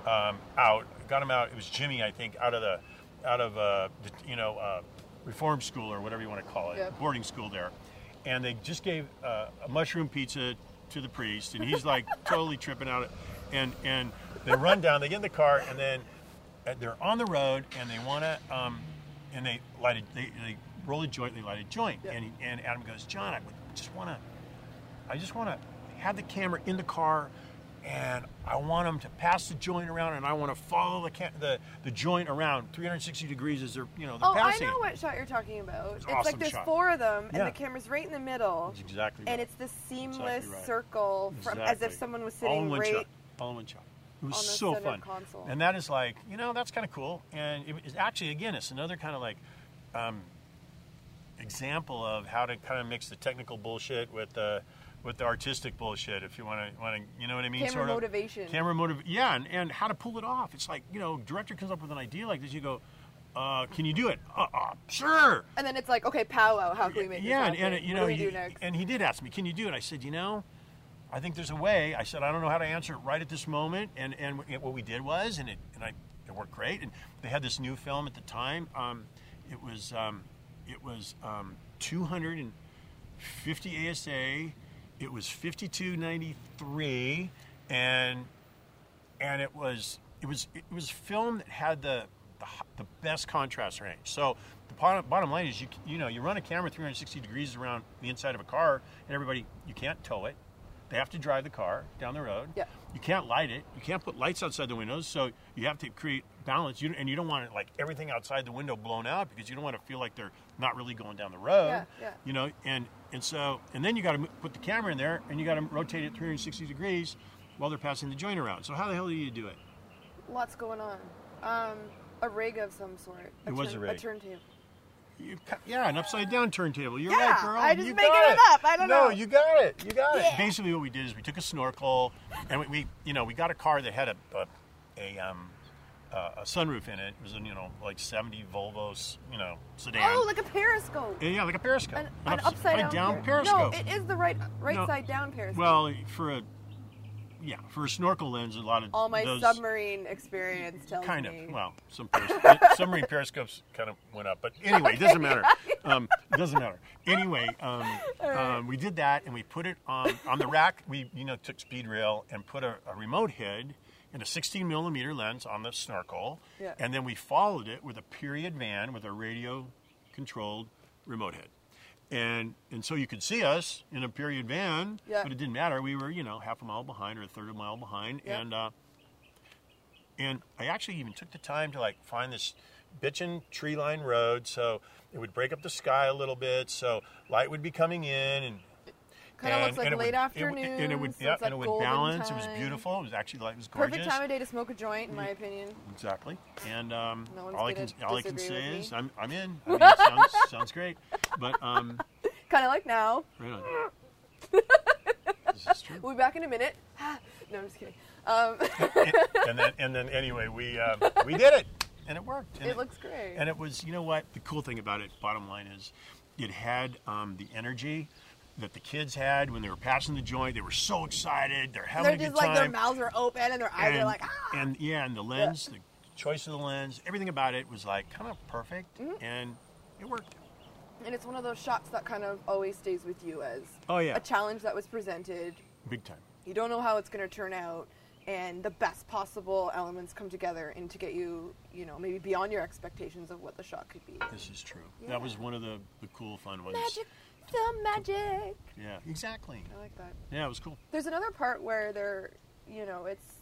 um, out got him out. It was Jimmy, I think, out of the out of uh, the, you know uh, reform school or whatever you want to call it, Yep. boarding school there, and they just gave uh, a mushroom pizza to the priest, and he's like totally tripping out, and and they run down, they get in the car, and then uh, they're on the road, and they want to, um, and they light a, they, they roll a joint, they light a joint, Yeah. and and Adam goes, John, I just want to, I just want to have the camera in the car, and I want them to pass the joint around, and I want to follow the ca- the the joint around 360 degrees as they're you know they're Oh, I know what shot you're talking about. It's, awesome like there's shot. four of them, and the camera's right in the middle, That's exactly and it's this seamless Exactly right. circle from as if someone was all in sitting one right. shot. All in one shot. It was so fun. console. And that is like, you know, that's kind of cool. And it is actually, again, it's another kind of like um, example of how to kind of mix the technical bullshit with the with the artistic bullshit. If you want to, want to, you know what I mean? Camera sort of. motivation. Camera motive. Yeah, and, and how to pull it off. It's like you know, director comes up with an idea like this. You go, uh, can you do it? Uh, uh, sure. And then it's like, okay, powwow, how can we make Yeah, this and, and you what know, do we he, do next? and he did ask me, "Can you do it?" I said, "You know, I think there's a way." I said, "I don't know how to answer it right at this moment." And and what we did was, and it and I it worked great. And they had this new film at the time. Um, it was um, it was um, 250 ASA. It was 5293, and and it was it was it was film that had the the, the best contrast range. So the bottom, bottom line is you you know you run a camera 360 degrees around the inside of a car, and everybody you can't tow it. They have to drive the car down the road. Yeah. You can't light it. You can't put lights outside the windows. So you have to create balance. You, and you don't want it, like everything outside the window blown out because you don't want to feel like they're not really going down the road. Yeah, yeah. You know, and and so and then you got to put the camera in there and you got to rotate it 360 degrees while they're passing the joint around. So how the hell do you do it? Lots going on. Um, a rig of some sort. It was a rig. A turntable. You, yeah, an upside down turntable. You're Yeah, right, girl. I just you making got it up. I don't no, know. you got it. You got Yeah. it. Basically, what we did is we took a snorkel, and we, we you know, we got a car that had a a, a um uh, a sunroof in it. It was a you know like 70 Volvos, you know, sedan. Oh, like a periscope. yeah, like a periscope. An, an upside down, per- periscope. No, it is the right right No. side down periscope. well, for a yeah, for a snorkel lens, a lot of all my those, submarine experience tells kind me. of well some peris- submarine periscopes kind of went up but anyway it doesn't matter um, it doesn't matter anyway um, um, we did that and we put it on on the rack we you know took speed rail and put a, a remote head and a 16 millimeter lens on the snorkel Yeah. and then we followed it with a period van with a radio controlled remote head and and so you could see us in a period van Yeah. but it didn't matter we were you know half a mile behind or a third of a mile behind Yeah. and uh, and I actually even took the time to like find this bitchin' tree line road, so it would break up the sky a little bit, so light would be coming in, and Kind of looks like late would- afternoon. It and it would, so yeah, like and it would balance. It was beautiful. It was actually like it was gorgeous. Perfect time of day to smoke a joint, in my opinion. Exactly. And um, No all I can all I can say is. I'm, I'm in. I mean, sounds, sounds great. But um, Kind of like now. right on. this is true. We'll be back in a minute. no, I'm just kidding. Um, and then and then anyway, we uh, we did it, and it worked. And it looks great. And it was, you know what? The cool thing about it, bottom line is, it had um, the energy that the kids had when they were passing the joint. They were so excited. They're having They're a good just like their mouths are open and their eyes and, are like, ah. and yeah, and the lens, the choice of the lens, everything about it was like kind of perfect, Mm-hmm. and it worked. And it's one of those shots that kind of always stays with you as Oh yeah, a challenge that was presented. big time. You don't know how it's going to turn out, and the best possible elements come together and to get you, you know, maybe beyond your expectations of what the shot could be. This is true. Yeah. That was one of the, the cool fun ones. Magic, film magic. Yeah, exactly. I like that. Yeah, it was cool. There's another part where they're, you know, it's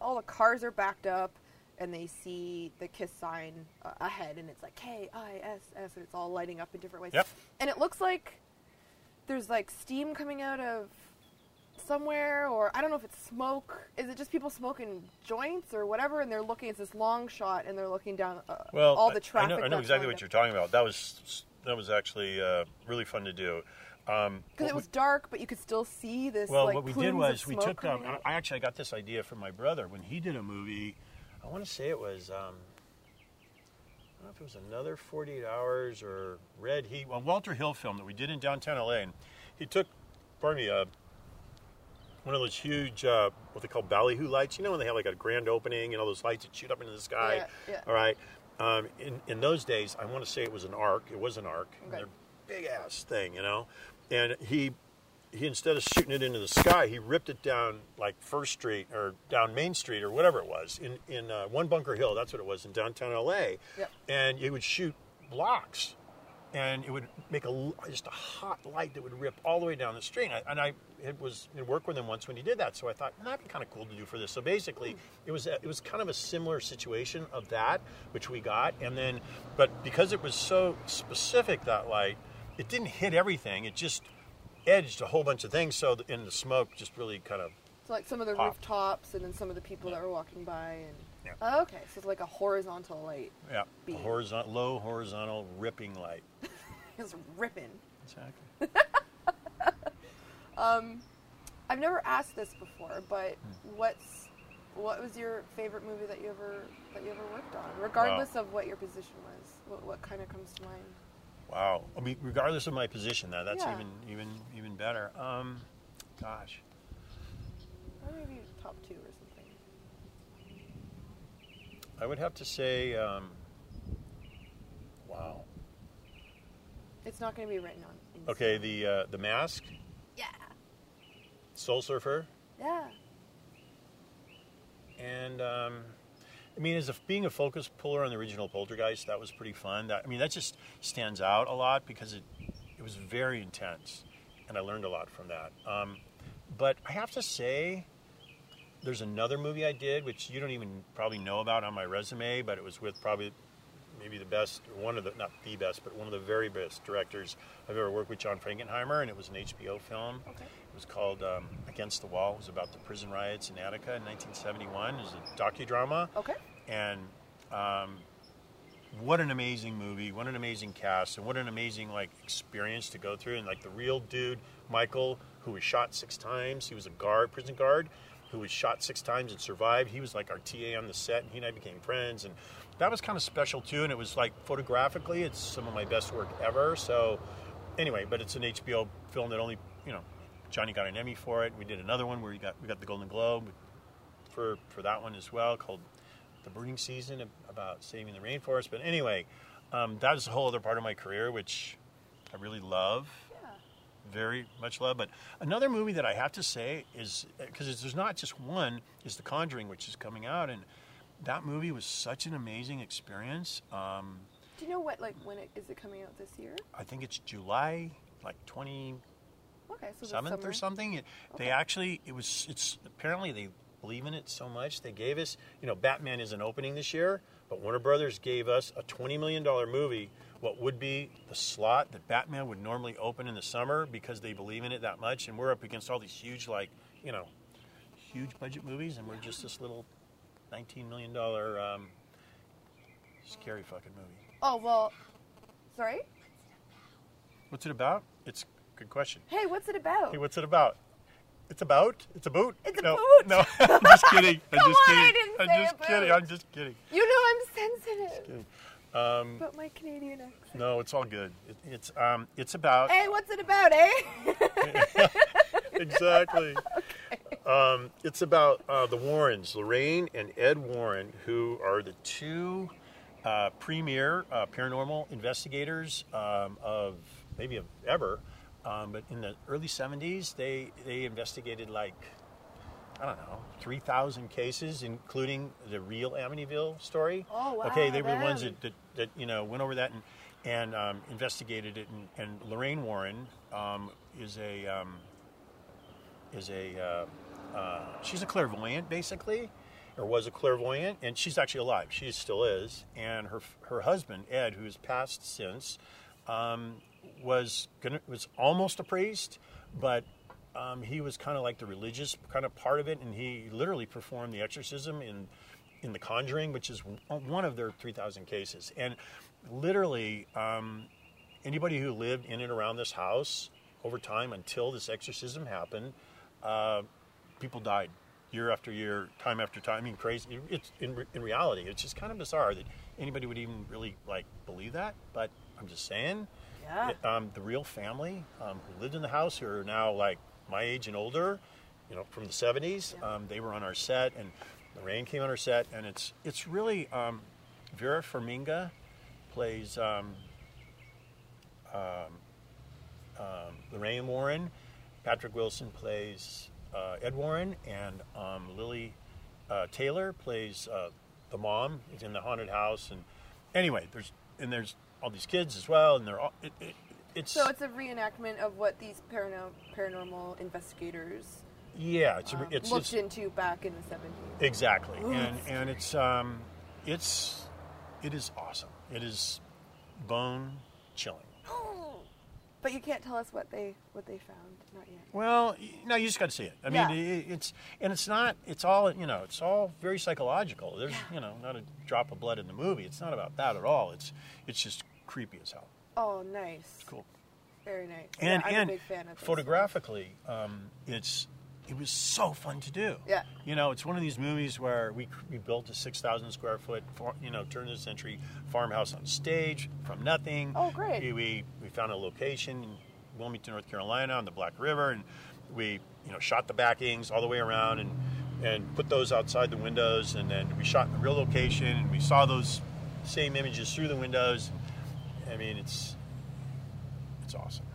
all the cars are backed up and they see the kiss sign uh, ahead and it's like K I S S and it's all lighting up in different ways. Yep. And it looks like there's like steam coming out of somewhere or I don't know if it's smoke. Is it just people smoking joints or whatever and they're looking it's this long shot and they're looking down uh, Well, all the traffic I know, I know exactly going what you're talking about. That was that was actually uh, really fun to do. Um, because it what was dark but you could still see this Well, like what we did was we took. Um. I actually got this idea from my brother when he did a movie. I want to say it was. Um, I don't know if it was another 48 Hours or Red Heat. Well, Walter Hill film that we did in downtown LA, and he took, pardon me, uh, one of those huge uh, what they call ballyhoo lights. You know when they have like a grand opening and all those lights that shoot up into the sky. Yeah, yeah. All right. Um, in in those days, I want to say it was an arc. It was an arc. Okay. Big ass thing, you know. And he he instead of shooting it into the sky, he ripped it down like First Street or down Main Street or whatever it was in in uh, One Bunker Hill. That's what it was in downtown L.A. Yep. And he would shoot blocks and it would make a just a hot light that would rip all the way down the string. I, and I it was it worked with him once when he did that, so I thought that'd be kind of cool to do for this. So basically, it was a, it was kind of a similar situation of that, which we got, and then but because it was so specific that light, it didn't hit everything. It just edged a whole bunch of things. So in the smoke, just really kind of So like some of the Pop. rooftops and then some of the people that were walking by and Yeah. oh, okay, so it's like a horizontal light. yeah, Beam. horizontal, low horizontal ripping light. It's ripping. Exactly. Um, I've never asked this before, but Hmm. what's what was your favorite movie that you ever that you ever worked on, regardless of what your position was? What, what kind of comes to mind? Wow. I mean, regardless of my position, now that's Yeah. even even even better. Um, gosh. Or maybe top two or something. I would have to say, um, wow. It's not going to be written on. in Okay, the uh, the mask. Soul Surfer, Yeah. and um, I mean, as a, being a focus puller on the original Poltergeist, that was pretty fun. That I mean, that just stands out a lot because it it was very intense, and I learned a lot from that. Um, but I have to say, there's another movie I did which you don't even probably know about on my resume, but it was with probably maybe the best, one of the not the best, but one of the very best directors I've ever worked with, John Frankenheimer, and it was an HBO film. Okay. It was called um, Against the Wall. It was about the prison riots in Attica in 1971. It was a docudrama, Okay. and um, what an amazing movie! What an amazing cast, and what an amazing like experience to go through. And like the real dude, Michael, who was shot six times. He was a guard, prison guard, who was shot six times and survived. He was like our TA on the set, and he and I became friends, and that was kind of special too. And it was like photographically, it's some of my best work ever. So anyway, but it's an HBO film that only you know Johnny got an Emmy for it. We did another one where we got we got the Golden Globe for for that one as well, called the Burning Season about saving the rainforest. But anyway, um, was a whole other part of my career which I really love, Yeah. very much love. But another movie that I have to say is because there's not just one is The Conjuring, which is coming out, and that movie was such an amazing experience. Um, Do you know what like when it is it coming out this year? I think it's July, like 20. Okay, so seventh or something. It, They Okay. actually it was it's apparently they believe in it so much they gave us you know Batman isn't opening this year, but Warner Brothers gave us a twenty million dollar movie. What would be the slot that Batman would normally open in the summer because they believe in it that much, and we're up against all these huge like you know huge budget movies, and we're just this little nineteen million dollar um, scary fucking movie. Oh well. Sorry. What's it about? It's good question. Hey, what's it about? Hey, what's it about? It's about. It's a boot. It's a no, boot. No, I'm just kidding. I'm Come just on, I kidding. didn't I'm say just a kidding. boot. I'm just kidding. You know I'm sensitive. kidding. Um, But my Canadian accent. no, it's all good. It, it's um, it's about Hey, what's it about, eh? exactly. Um, it's about uh, the Warrens, Lorraine and Ed Warren, who are the two uh, premier uh, paranormal investigators um, of maybe of ever. Um, but in the early '70s, they they investigated like I don't know, 3,000 cases, including the real Amityville story. Oh, wow, Okay, they were the ones that, that, that you know went over that and and um, investigated it. And, and Lorraine Warren um, is a um, is a uh, uh, she's a clairvoyant basically, or was a clairvoyant, and she's actually alive. She still is. And her her husband Ed, who's passed since, um, was gonna was almost a priest, but um, he was kind of like the religious kind of part of it, and he literally performed the exorcism in in The Conjuring, which is one of their 3,000 cases. And literally, um, anybody who lived in and around this house over time until this exorcism happened, uh, people died year after year, time after time. I mean, crazy. It's in, in reality, it's just kind of bizarre that anybody would even really like believe that. But I'm just saying, Yeah. um, the real family um, who lived in the house, who are now like my age and older, you know, from the 70s, Yeah. um, they were on our set, and Lorraine came on our set, and it's it's really um, Vera Farmiga plays um, um, um, Lorraine Warren, Patrick Wilson plays uh, Ed Warren, and um, Lily uh, Taylor plays uh, the mom. Is in the haunted house, and anyway, there's and there's all these kids as well, and they're all. It, it, it's So it's a reenactment of what these parano- paranormal investigators yeah, it's um, it's, looked it's into back in the 70s. exactly, Ooh, and and it's um, it's it is awesome. It is bone chilling. But you can't tell us what they what they found, not yet. Well, no, you just got to see it. I Yeah. mean, it's and it's not. It's all you know. It's all very psychological. There's you know not a drop of blood in the movie. It's not about that at all. It's it's just creepy as hell. Oh, nice. Cool. Very nice. And yeah, I'm and a big fan of photographically, um, it's it was so fun to do. Yeah. You know, it's one of these movies where we we built a six thousand square foot, far- you know, turn of the century farmhouse on stage from nothing. Oh, great. We we, we found a location in Wilmington, North Carolina, on the Black River, and we you know shot the backings all the way around and and put those outside the windows, and then we shot in the real location, and we saw those same images through the windows. I mean, it's it's awesome.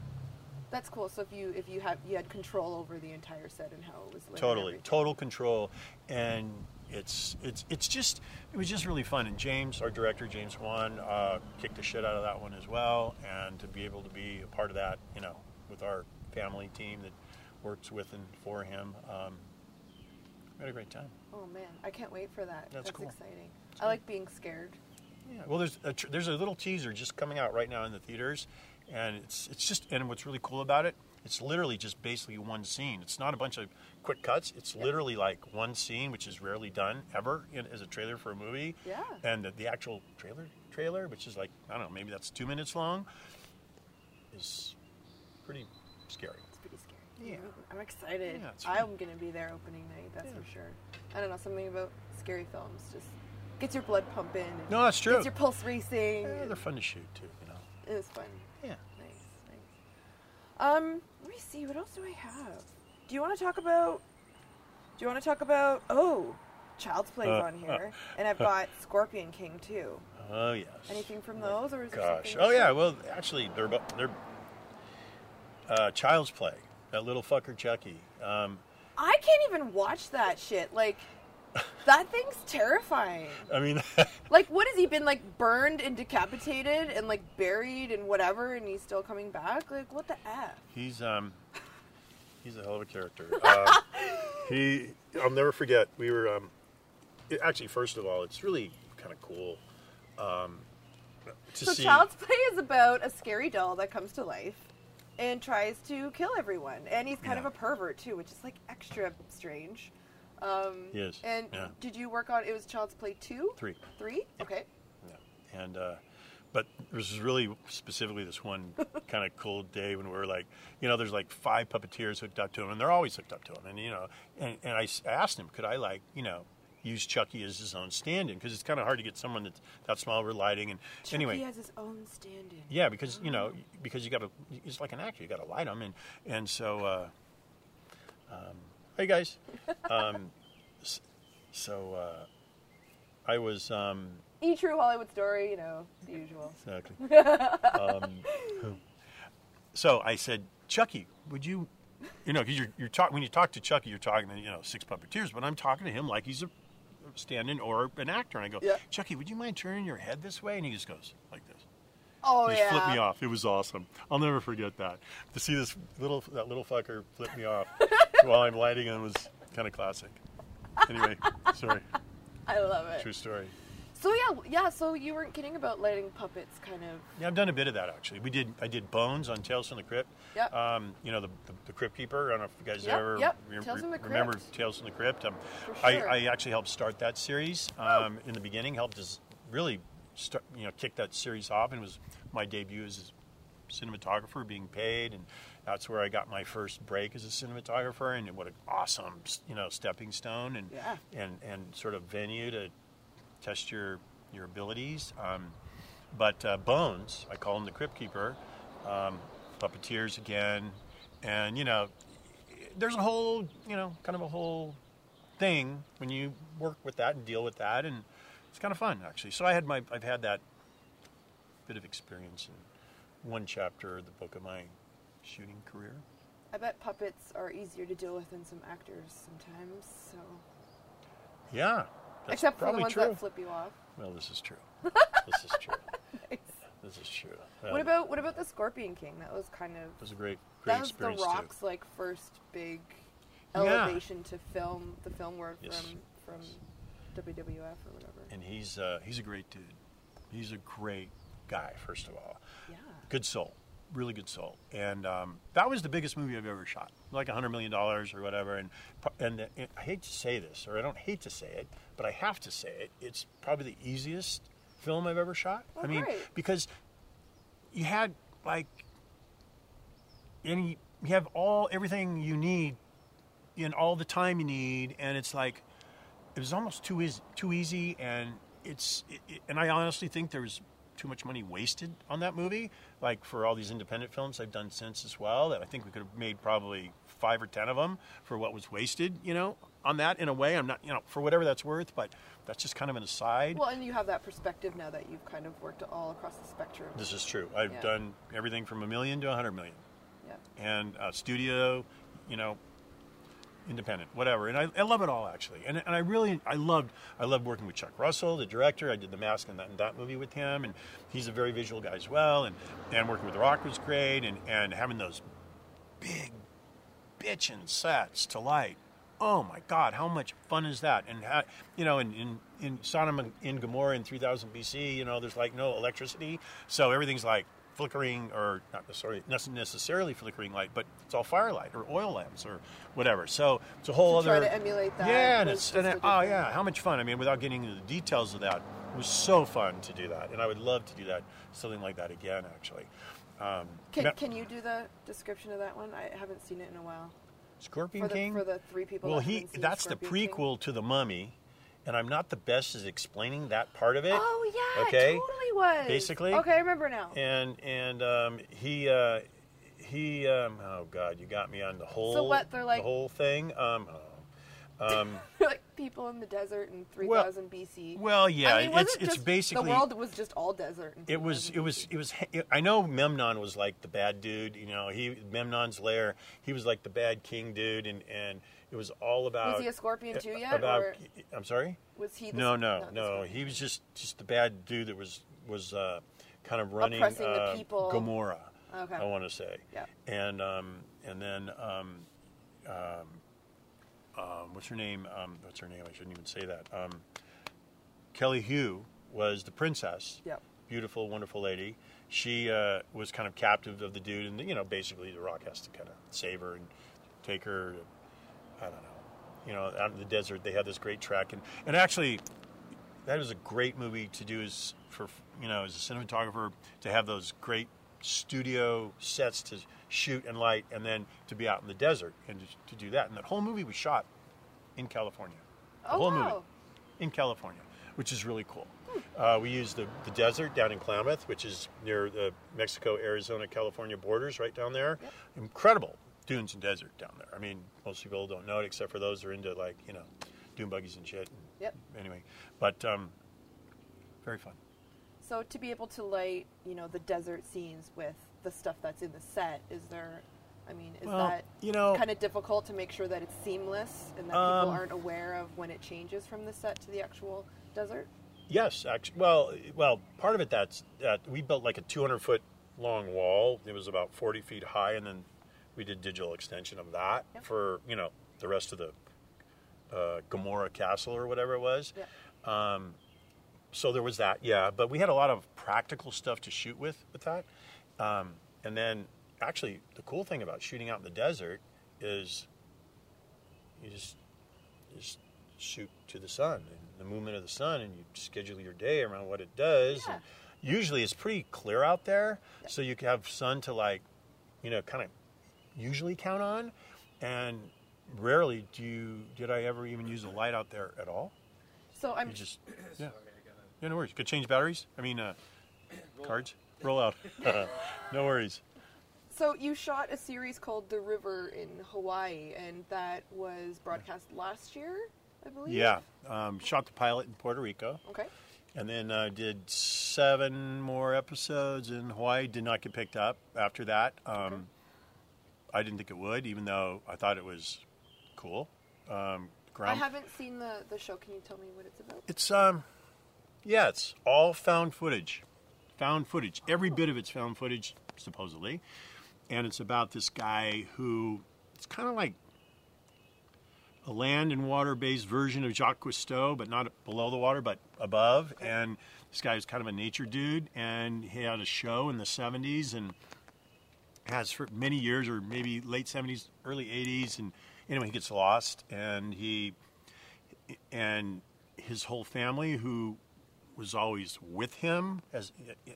That's cool. So if you if you had you had control over the entire set and how it was lit. and totally total control and it's it's it's just it was just really fun and james our director james wan uh, kicked the shit out of that one as well and to be able to be a part of that you know with our family team that works with and for him um, we had a great time Oh man, I can't wait for that. That's cool. exciting. I like being scared. Yeah well there's a, tr- there's a little teaser just coming out right now in the theaters and it's it's just and what's really cool about it it's literally just basically one scene it's not a bunch of quick cuts it's literally like one scene which is rarely done ever in, as a trailer for a movie Yeah. and the, the actual trailer trailer which is like i don't know maybe that's two minutes long is pretty scary It's pretty scary. Yeah. I'm excited. Yeah, I'm gonna be there opening night. That's for sure. I don't know something about scary films just gets your blood pumping. No that's true Gets your pulse racing. yeah, they're fun to shoot too you know It was fun. yeah Nice, nice. Um, let me see. What else do I have? Do you want to talk about? Do you want to talk about? Oh, Child's Play's Uh, on here, and I've got Scorpion King too. oh yes Anything from those, or is gosh oh yeah well actually they're they're uh, child's play that little fucker chucky um, I can't even watch that shit. Like, that thing's terrifying. i mean Like, what has he been like burned and decapitated and like buried and whatever, and he's still coming back? Like, what the f? He's um, he's a hell of a character. Uh, he, I'll never forget. We were um, it- actually, first of all, it's really kind of cool um, to So see. Child's Play is about a scary doll that comes to life and tries to kill everyone, and he's kind Yeah. of a pervert too, which is like extra strange. Um, He is, And yeah. did you work on? It was Child's Play two. Three. Three. Okay. Yeah. And uh, but this is really specifically this one kind of cool day when we were like, you know, there's like five puppeteers hooked up to him, and they're always hooked up to him. And you know, and, and I s- asked him, could I like, you know, use Chucky as his own stand-in because it's kind of hard to get someone that's that small with lighting. And Chucky anyway, he has his own stand-in. Yeah, because you know, because you got to. It's like an actor. You got to light him and and so. Uh, um, hey guys, um, so uh, I was um, E true Hollywood story, you know, the usual. exactly. um, so I said, Chucky, would you, you know, because you're you're talking when you talk to Chucky, you're talking to you know six puppeteers, but I'm talking to him like he's a stand-in or an actor, and I go, Yeah. Chucky, would you mind turning your head this way? And he just goes like this. Oh He yeah. flipped me off. It was awesome. I'll never forget that. To see this little that little fucker flip me off while I'm lighting him was kind of classic. Anyway, sorry. I love it. True story. So yeah, yeah. So you weren't kidding about lighting puppets, kind of. Yeah, I've done a bit of that actually. We did. I did Bones on Tales from the Crypt. Yep. Um, you know the, the the Crypt Keeper. I don't know if you guys Yep, ever yep. re- Tales the remember. Tales from the Crypt. Um, For I, sure. I actually helped start that series um, in the beginning. Helped us really start, you know kick that series off, and it was my debut as a cinematographer, being paid, and that's where I got my first break as a cinematographer. And what an awesome you know stepping stone and Yeah. and and sort of venue to test your your abilities. Um, but uh, Bones, I call him the Crypt Keeper, um, puppeteers again, and you know, there's a whole you know kind of a whole thing when you work with that and deal with that, and it's kind of fun actually. So I had my I've had that bit of experience in one chapter of the book of my shooting career. I bet puppets are easier to deal with than some actors sometimes. So Yeah, except for the ones true. that flip you off. Well, this is true. this is true. Nice. This is true. What Um, about what about the Scorpion King? That was kind of It was a great, great that was the Rock's too. like first big Yeah. elevation to film the film world Yes. from from WWF or whatever. And he's uh, he's a great dude. He's a great guy. First of all, yeah. good soul, really good soul. And um, that was the biggest movie I've ever shot, like a hundred million dollars or whatever. And pro- and I hate to say this, or I don't hate to say it, but I have to say it. It's probably the easiest film I've ever shot. Oh, I mean, great. because you had like any you have all everything you need in all the time you need and it's like it was almost too easy, too easy and it's it, it- and I honestly think there was too much money wasted on that movie like for all these independent films I've done since as well that I think we could have made probably 5 or 10 of them for what was wasted you know on that in a way I'm not you know for whatever that's worth but that's just kind of an aside Well, and you have that perspective now that you've kind of worked all across the spectrum. this is true I've Yeah. done everything from a million to a 100 million yeah. and uh, studio, you know, independent, whatever. And I, I love it all actually. And, and I really, I loved, I loved working with Chuck Russell, the director. I did the mask and that, and that movie with him, and he's a very visual guy as well. And and working with The Rock was great, and and having those big, bitchin' sets to light. Oh my God, how much fun is that? And how, you know, in, in in Sodom and in Gomorrah in 3000 BC, you know, there's like no electricity, so everything's like flickering, or not necessarily not necessarily flickering light, but it's all firelight or oil lamps or whatever. So it's a whole To try other to emulate that Yeah, and it's and it- oh yeah, how much fun! I mean, without getting into the details of that, it was so fun to do that, and I would love to do that something like that again, actually. Um, Can, Ma- can you do the description of that one? I haven't seen it in a while. Scorpion For the, King for the three people. Well, that he that's the Scorpion King. prequel to the Mummy, and I'm not the best at explaining that part of it. Oh yeah, Okay. it totally was. Basically. Okay, I remember now. And and um, he uh, he um, oh god, you got me on the whole what, they're like- the whole thing. Um, oh. um, like people in the desert in 3000 BC. well, yeah, I mean, it's it it's basically the world was just all desert. It was. It was. It was. I know Memnon was like the bad dude. You know, he Memnon's lair. He was like the bad king dude, and and it was all about. Was he a scorpion too yet, About. or I'm sorry. was he? The, No, no, no. He was just just the bad dude that was was uh, kind of running Oppressing the uh, people. Gomorrah. Okay. I want to say. Yeah. And um, and then um, um, um, what's her name? Um, what's her name? I shouldn't even say that. Um, Kelly Hu was the princess. Yep. Beautiful, wonderful lady. She uh, was kind of captive of the dude, and you know, basically, the Rock has to kind of save her and take her. I don't know. You know, out in the desert, they had this great track, and and actually, that was a great movie to do as for you know as a cinematographer to have those great studio sets to shoot and light, and then to be out in the desert and to do that. And that whole movie was shot in California. The Oh, whole wow. movie in California, which is really cool. Uh, we used the, the desert down in Glamis, which is near the Mexico, Arizona, California borders, right down there. Incredible dunes and desert down there. I mean, most people don't know it except for those who are into like you know dune buggies and shit. Yep. Anyway, but um, very fun. So to be able to light, you know, the desert scenes with the stuff that's in the set, is there? I mean, is Well, that you know- kind of difficult to make sure that it's seamless and that Um, people aren't aware of when it changes from the set to the actual desert? Yes, actually. Well, well, part of it that's that we built like a 200 foot long wall. It was about 40 feet high, and then we did digital extension of that Yep. for you know the rest of the uh, Gomorrah Castle or whatever it was. Yeah. So there was that, yeah. But we had a lot of practical stuff to shoot with with that. Um, and then, actually, the cool thing about shooting out in the desert is you just just shoot to the sun and the movement of the sun, and you schedule your day around what it does. Yeah. And usually, it's pretty clear out there, so you can have sun to like, you know, kind of usually count on. And rarely do you did I ever even use a light out there at all. So I'm You just yeah. Yeah, no worries. Could change batteries. I mean, uh, cards. Roll out. no worries. So you shot a series called The River in Hawaii, and that was broadcast last year, I believe. Yeah. Um, shot the pilot in Puerto Rico, Okay. and then uh, did seven more episodes in Hawaii. Did not get picked up after that. Um, I didn't think it would, even though I thought it was cool. Um, I haven't seen the, the show. Can you tell me what it's about? It's um, yeah, it's all found footage found footage. Every bit of it's found footage, supposedly, and it's about this guy who it's kind of like a land and water based version of Jacques Cousteau, but not below the water, but above. And this guy is kind of a nature dude, and he had a show in the 70s and has for many years, or maybe late 70s, early 80s. And anyway, he gets lost, and he and his whole family, who was always with him as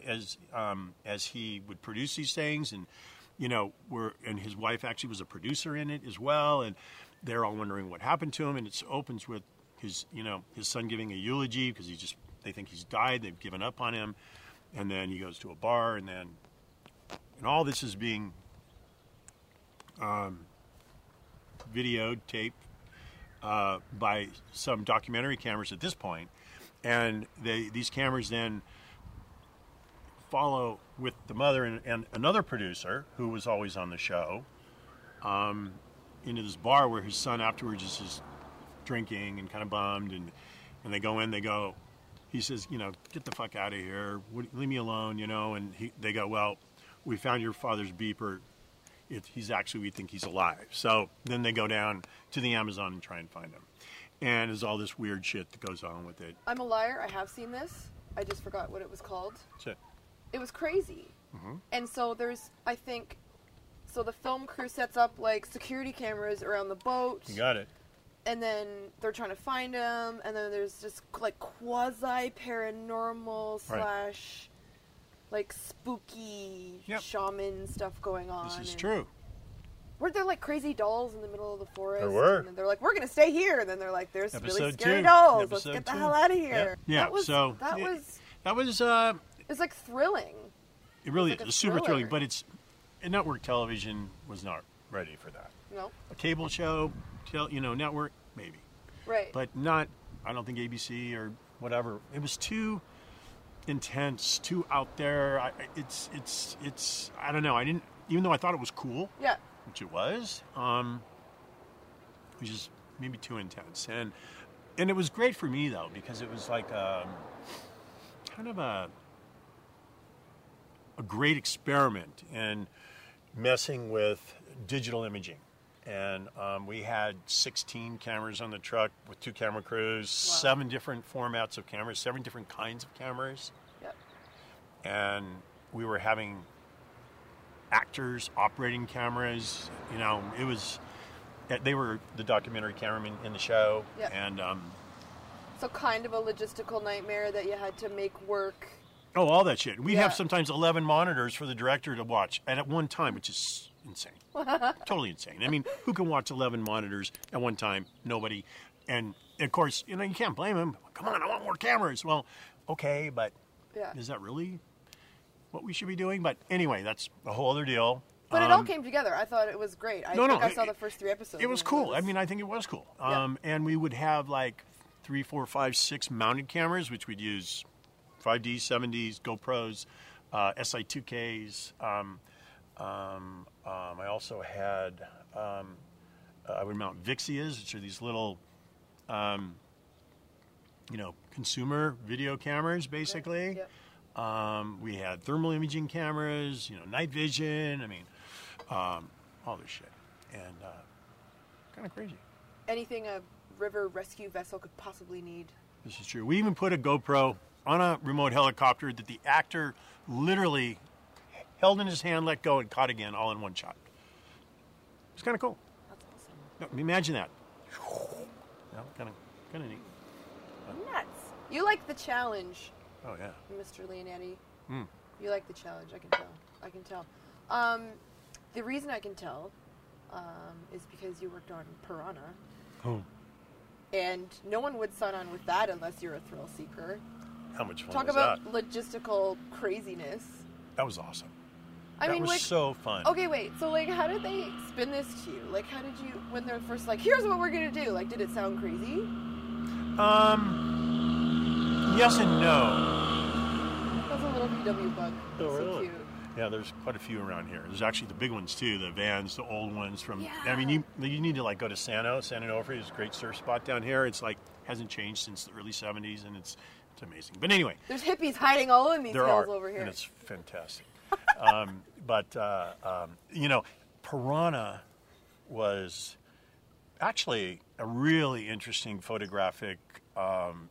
as um, as he would produce these things, and you know, were and his wife actually was a producer in it as well, and they're all wondering what happened to him, and it opens with his you know his son giving a eulogy because he just they think he's died, they've given up on him, and then he goes to a bar, and then and all this is being um, videoed, taped uh, by some documentary cameras at this point, and they these cameras then follow with the mother and, and another producer who was always on the show um, into this bar where his son afterwards is just drinking and kind of bummed. And and they go in they go he says you know get the fuck out of here leave me alone you know? And he, they go well we found your father's beeper it, he's actually we think he's alive so then they go down to the amazon and try and find him and there's all this weird shit that goes on with it I'm a liar. I have seen this. I just forgot what it was called. so, It was crazy. Mm-hmm. And so there's, I think, so the film crew sets up like security cameras around the boat, you got it and then they're trying to find him, and then there's just like quasi paranormal slash like spooky Yep. shaman stuff going on. this is true Weren't there like crazy dolls in the middle of the forest? There were. And then they're like, "We're gonna stay here," and then they're like, "There's really scary two. dolls. Let's Episode get the hell out of here." Yeah. Yeah, That was, so- that yeah. was that was uh it was like thrilling. It really It's like is. super thriller. thrilling, but it's network television was not ready for that. No, A cable show, tel, you know, network maybe, right? but not. I don't think ABC or whatever. It was too intense, too out there. I, it's it's it's. I don't know. I didn't. Even though I thought it was cool, yeah, which it was, um, it was just maybe too intense. And and it was great for me though because it was like um, kind of a a great experiment in messing with digital imaging. And um, we had 16 cameras on the truck with two camera crews, Wow. seven different formats of cameras, seven different kinds of cameras. And we were having actors operating cameras. You know, it was they were the documentary cameraman in the show, Yeah. and um, So kind of a logistical nightmare that you had to make work. oh, all that shit. We have sometimes eleven monitors for the director to watch and at one time, which is insane, totally insane. I mean, who can watch eleven monitors at one time? Nobody. And of course, you know, you can't blame him. Come on, I want more cameras. Well, okay, but Yeah. is that really what we should be doing? But anyway, that's a whole other deal. But it all Um, came together. I thought it was great. I No, no, think I saw it- the first three episodes. It was cool. I mean, I think it was cool. Yeah. Um, and we would have like three, four, five, six mounted cameras, which we'd use 5Ds, 7Ds, GoPros, uh, SI2Ks. Um, um, um, I also had, um, uh, I would mount Vixias, which are these little, um, you know, consumer video cameras, basically. Yep. Um, we had thermal imaging cameras, you know, night vision. I mean, um, all this shit, and uh, kind of crazy. anything a river rescue vessel could possibly need. This is true. We even put a GoPro on a remote helicopter that the actor literally held in his hand, let go, and caught again, all in one shot. It's kind of cool. That's awesome. No, Imagine that. Kind of, kind of neat. Nuts. You like the challenge, Oh yeah. Mr. Leonetti. Mm. You like the challenge. I can tell. I can tell. Um, the reason I can tell um, is because you worked on Piranha, Oh, and no one would sign on with that unless you're a thrill seeker. how much fun Talk was about that? logistical craziness. That was awesome. I that mean, was like, so fun. okay, wait. So, like, how did they spin this to you? Like, how did you, when they're first like, here's what we're gonna do? Like, did it sound crazy? Um, yes and no. That's a little VW bug. Oh, so really? cute. Yeah, there's quite a few around here. There's actually the big ones too, the vans, the old ones from. Yeah. I mean, you you need to like go to Sano. San Onofre is a great surf spot down here. It's like hasn't changed since the early '70s, and it's it's amazing. But anyway, There's hippies hiding all in these there hills are, over here. and it's fantastic. um, but uh, um, you know, Piranha was actually a really interesting photographic um,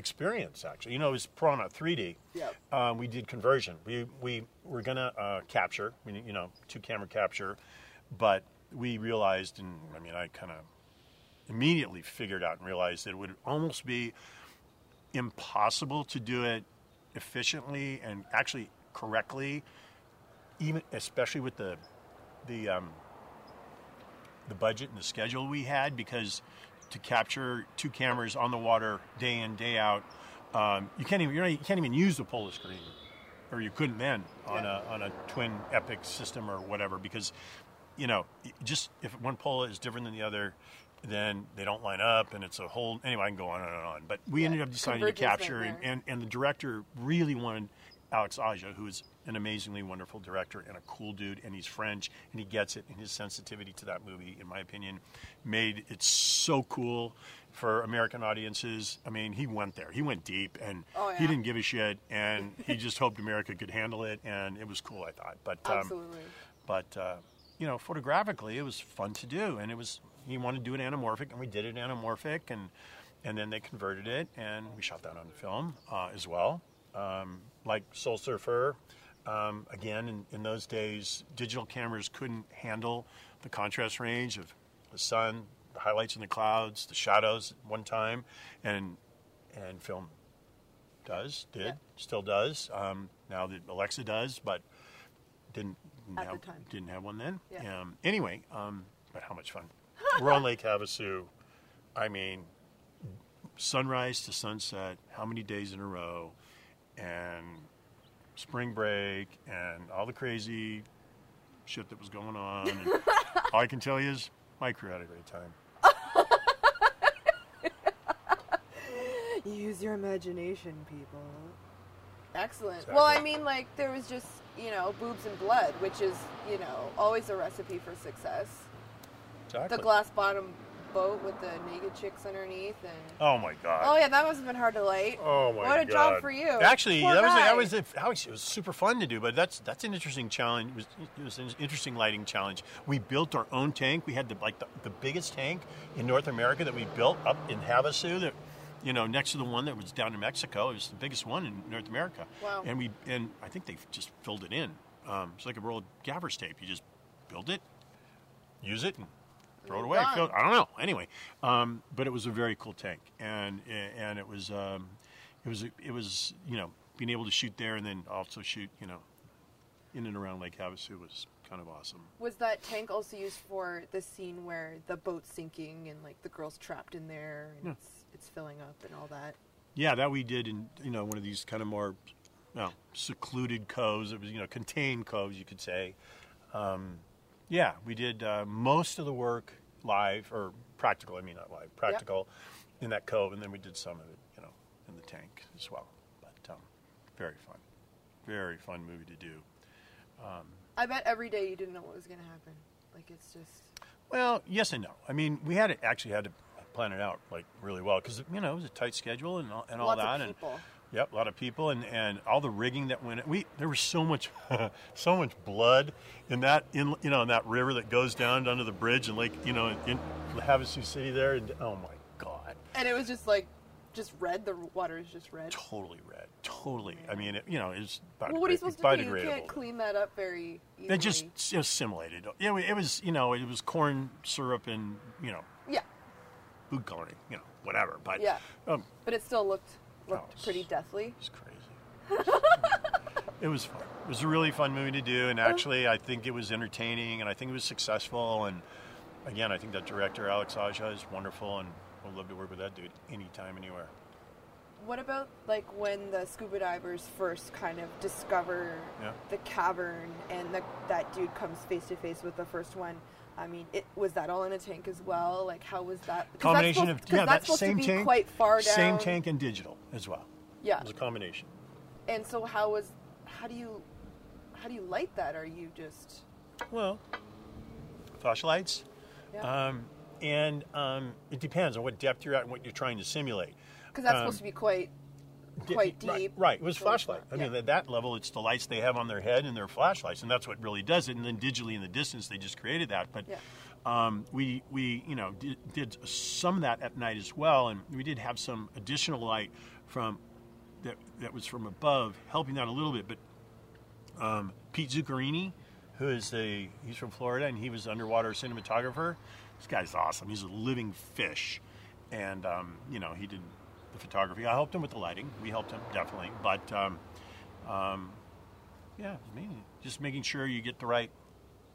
experience. Actually, you know, it was Piranha 3D. Yep. Um, we did conversion. We we were gonna uh, capture, you know, two camera capture, but we realized, and I mean, I kind of immediately figured out and realized that it would almost be impossible to do it efficiently and actually correctly, even especially with the the um, the budget and the schedule we had, because to capture two cameras on the water day in day out, um, you can't even you're not, you can't even use the Pola screen, or you couldn't then on Yeah. a on a twin epic system or whatever because you know just if one Pola is different than the other. Then they don't line up, and it's a whole. Anyway, I can go on and on and on. But we Yeah, ended up deciding to capture, and, and, and the director really wanted Alex Aja, who is an amazingly wonderful director and a cool dude, and he's French, and he gets it. And his sensitivity to that movie, in my opinion, made it so cool for American audiences. I mean, he went there, he went deep, and Oh, he didn't give a shit, and he just hoped America could handle it, and it was cool, I thought. But um, Absolutely. but uh, you know, photographically, it was fun to do, and it was he wanted to do it anamorphic, and we did it anamorphic, and and then they converted it, and we shot that on film uh, as well, um, like Soul Surfer. Um, again, in, in those days, digital cameras couldn't handle the contrast range of the sun, the highlights in the clouds, the shadows at one time, and and film does, did, Yeah. still does. Um, now that Alexa does, but didn't At have, didn't have one then. Yeah. Um, anyway, um, but how much fun! We're on Lake Havasu. I mean, sunrise to sunset. How many days in a row? And spring break and all the crazy shit that was going on. And all I can tell you is my crew had a great time. Use your imagination, people. Excellent. Exactly. Well, I mean, like, there was just, you know, boobs and blood, which is, you know, always a recipe for success. Exactly. The glass bottom boat with the naked chicks underneath and. Oh my god. Oh, yeah, that must have been hard to light. Oh my god. What a god! job for you. Actually, Poor that was that was actually it was super fun to do. But that's that's an interesting challenge. It was, it was an interesting lighting challenge. We built our own tank. We had the, like the, the biggest tank in North America that we built up in Havasu. That you know next to the one that was down in Mexico. It was the biggest one in North America. Wow. And we and I think they just filled it in. Um, it's like a roll of gaffer's tape. You just build it, use it, and throw it away. I don't know. Anyway, um, but it was a very cool tank, and and it was um, it was it was you know being able to shoot there and then also shoot you know in and around Lake Havasu was kind of awesome. Was that tank also used for the scene where the boat's sinking and, like, the girl's trapped in there and Yeah. it's, it's filling up and all that? Yeah, that we did in you know one of these kind of more well, secluded coves. It was you know contained coves, you could say. Um, yeah, we did uh, most of the work live or practical. I mean, not live, practical in that cove, and then we did some of it, you know, in the tank as well. But um, very fun, very fun movie to do. I bet every day you didn't know what was going to happen. Like, it's just. Well, yes and no. I mean, we had to, actually had to plan it out like really well because you know it was a tight schedule and all, and all that. of and people. Yep, a lot of people and, and all the rigging that went. We there was so much, so much blood in that in you know in that river that goes down under the bridge and Lake you know in Havasu City there. And, oh my God, And it was just like, just red. The water is just red. totally red, totally. I mean, it, you know, it's Well, what are you supposed to do? You can't clean that up very easily. It just assimilated. Yeah, it was you know it was corn syrup and you know Yeah, food coloring, you know whatever. But Yeah. um, but it still looked looked Oh, pretty deathly. It's crazy. it was fun. It was a really fun movie to do, and uh-huh. actually, I think it was entertaining, and I think it was successful. And again, I think that director Alex Aja is wonderful, and I'd love to work with that dude anytime, anywhere. What about like when the scuba divers first kind of discover Yeah. the cavern and the, that dude comes face to face with the first one? I mean, it was that all in a tank as well. Like, how was that? Combination supposed- of yeah, that's that same tank, quite far down. same tank and digital as well. Yeah. It was a combination. And so, how was? How do you? How do you light that? Are you just? Well, flashlights. Yeah. Um, and um, it depends on what depth you're at and what you're trying to simulate. Because that's um, supposed to be quite quite right, deep. Right, it was flashlight. I mean, at that level, it's the lights they have on their head and their flashlights, and that's what really does it. And then digitally in the distance, they just created that. But Yeah. um, we we you know did, did some of that at night as well, and we did have some additional light from that that was from above, helping that a little bit. But um, Pete Zuccarini, who is a he's from Florida and he was underwater cinematographer. This guy's awesome. He's a living fish, and um, you know he did the photography. I helped him with the lighting. We helped him definitely, but um, um, yeah, I mean, just making sure you get the right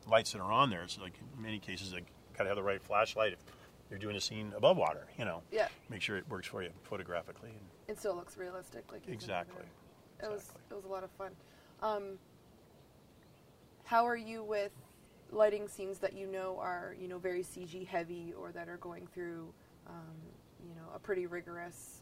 lights that are on there. So like in many cases, like gotta have the right flashlight if you're doing a scene above water. You know, Yeah. make sure it works for you photographically. And It still looks realistic, like exactly. It was Exactly. it was a lot of fun. Um, how are you with lighting scenes that you know are you know very CG heavy or that are going through um, you know a pretty rigorous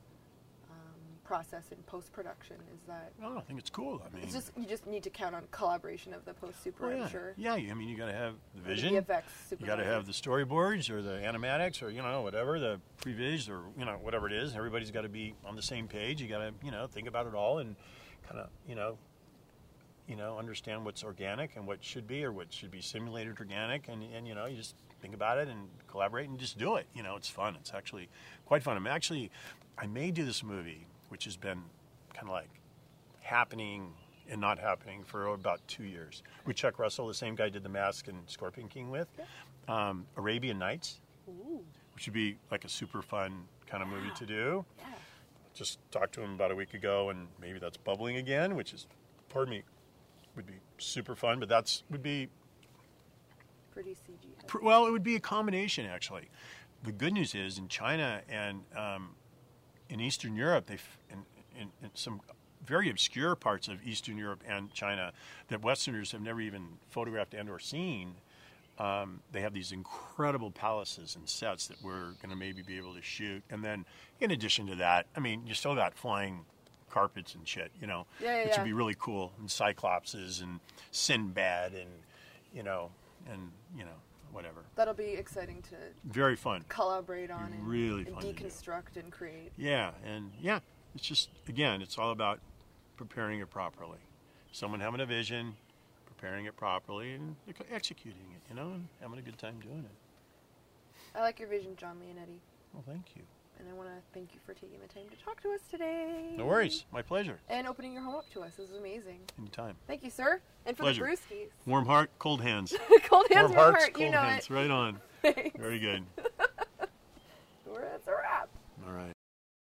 process in post production? Is that Oh, I think it's cool. I mean, it's just you just need to count on collaboration of the post super, oh, yeah. I'm sure. Yeah, I mean, you got to have the Or the vision. VFX You got to have the storyboards or the animatics or you know whatever the previs or you know whatever it is. Everybody's got to be on the same page. You got to you know think about it all and kind of you know you know understand what's organic and what should be or what should be simulated organic and and you know you just think about it and collaborate and just do it. You know it's fun. It's actually quite fun. I'm actually I may do this movie which has been kind of like happening and not happening for about two years with Chuck Russell, the same guy did the Mask and Scorpion King with. Um, Arabian Nights, Ooh, which would be like a super fun kind of movie to do. yeah. Just talked to him about a week ago, and maybe that's bubbling again, which is, pardon me, would be super fun. But that's would be Pretty CG pr- well, it would be a combination actually. The good news is in China and um, in Eastern Europe, they in, in some very obscure parts of Eastern Europe and China that Westerners have never even photographed and or seen. Um, they have these incredible palaces and sets that we're going to maybe be able to shoot. And then, in addition to that, I mean, you still got flying carpets and shit, you know, Yeah, yeah, which yeah. would be really cool. And cyclopses and Sinbad and you know and you know whatever. That'll be exciting to Very fun. collaborate on and, really and fun to do. deconstruct and create. Yeah, and yeah, it's just again, it's all about preparing it properly. Someone having a vision, preparing it properly, and executing it. You know, and having a good time doing it. I like your vision, John Leonetti, Well, thank you. and I want to thank you for taking the time to talk to us today. No worries. My pleasure. And opening your home up to us. This is amazing. Anytime. Thank you, sir. And for Pleasure. the brewskis. Warm heart, cold hands. cold hands, Warm warm hearts, heart. cold You know hands. Right on. it. Very good.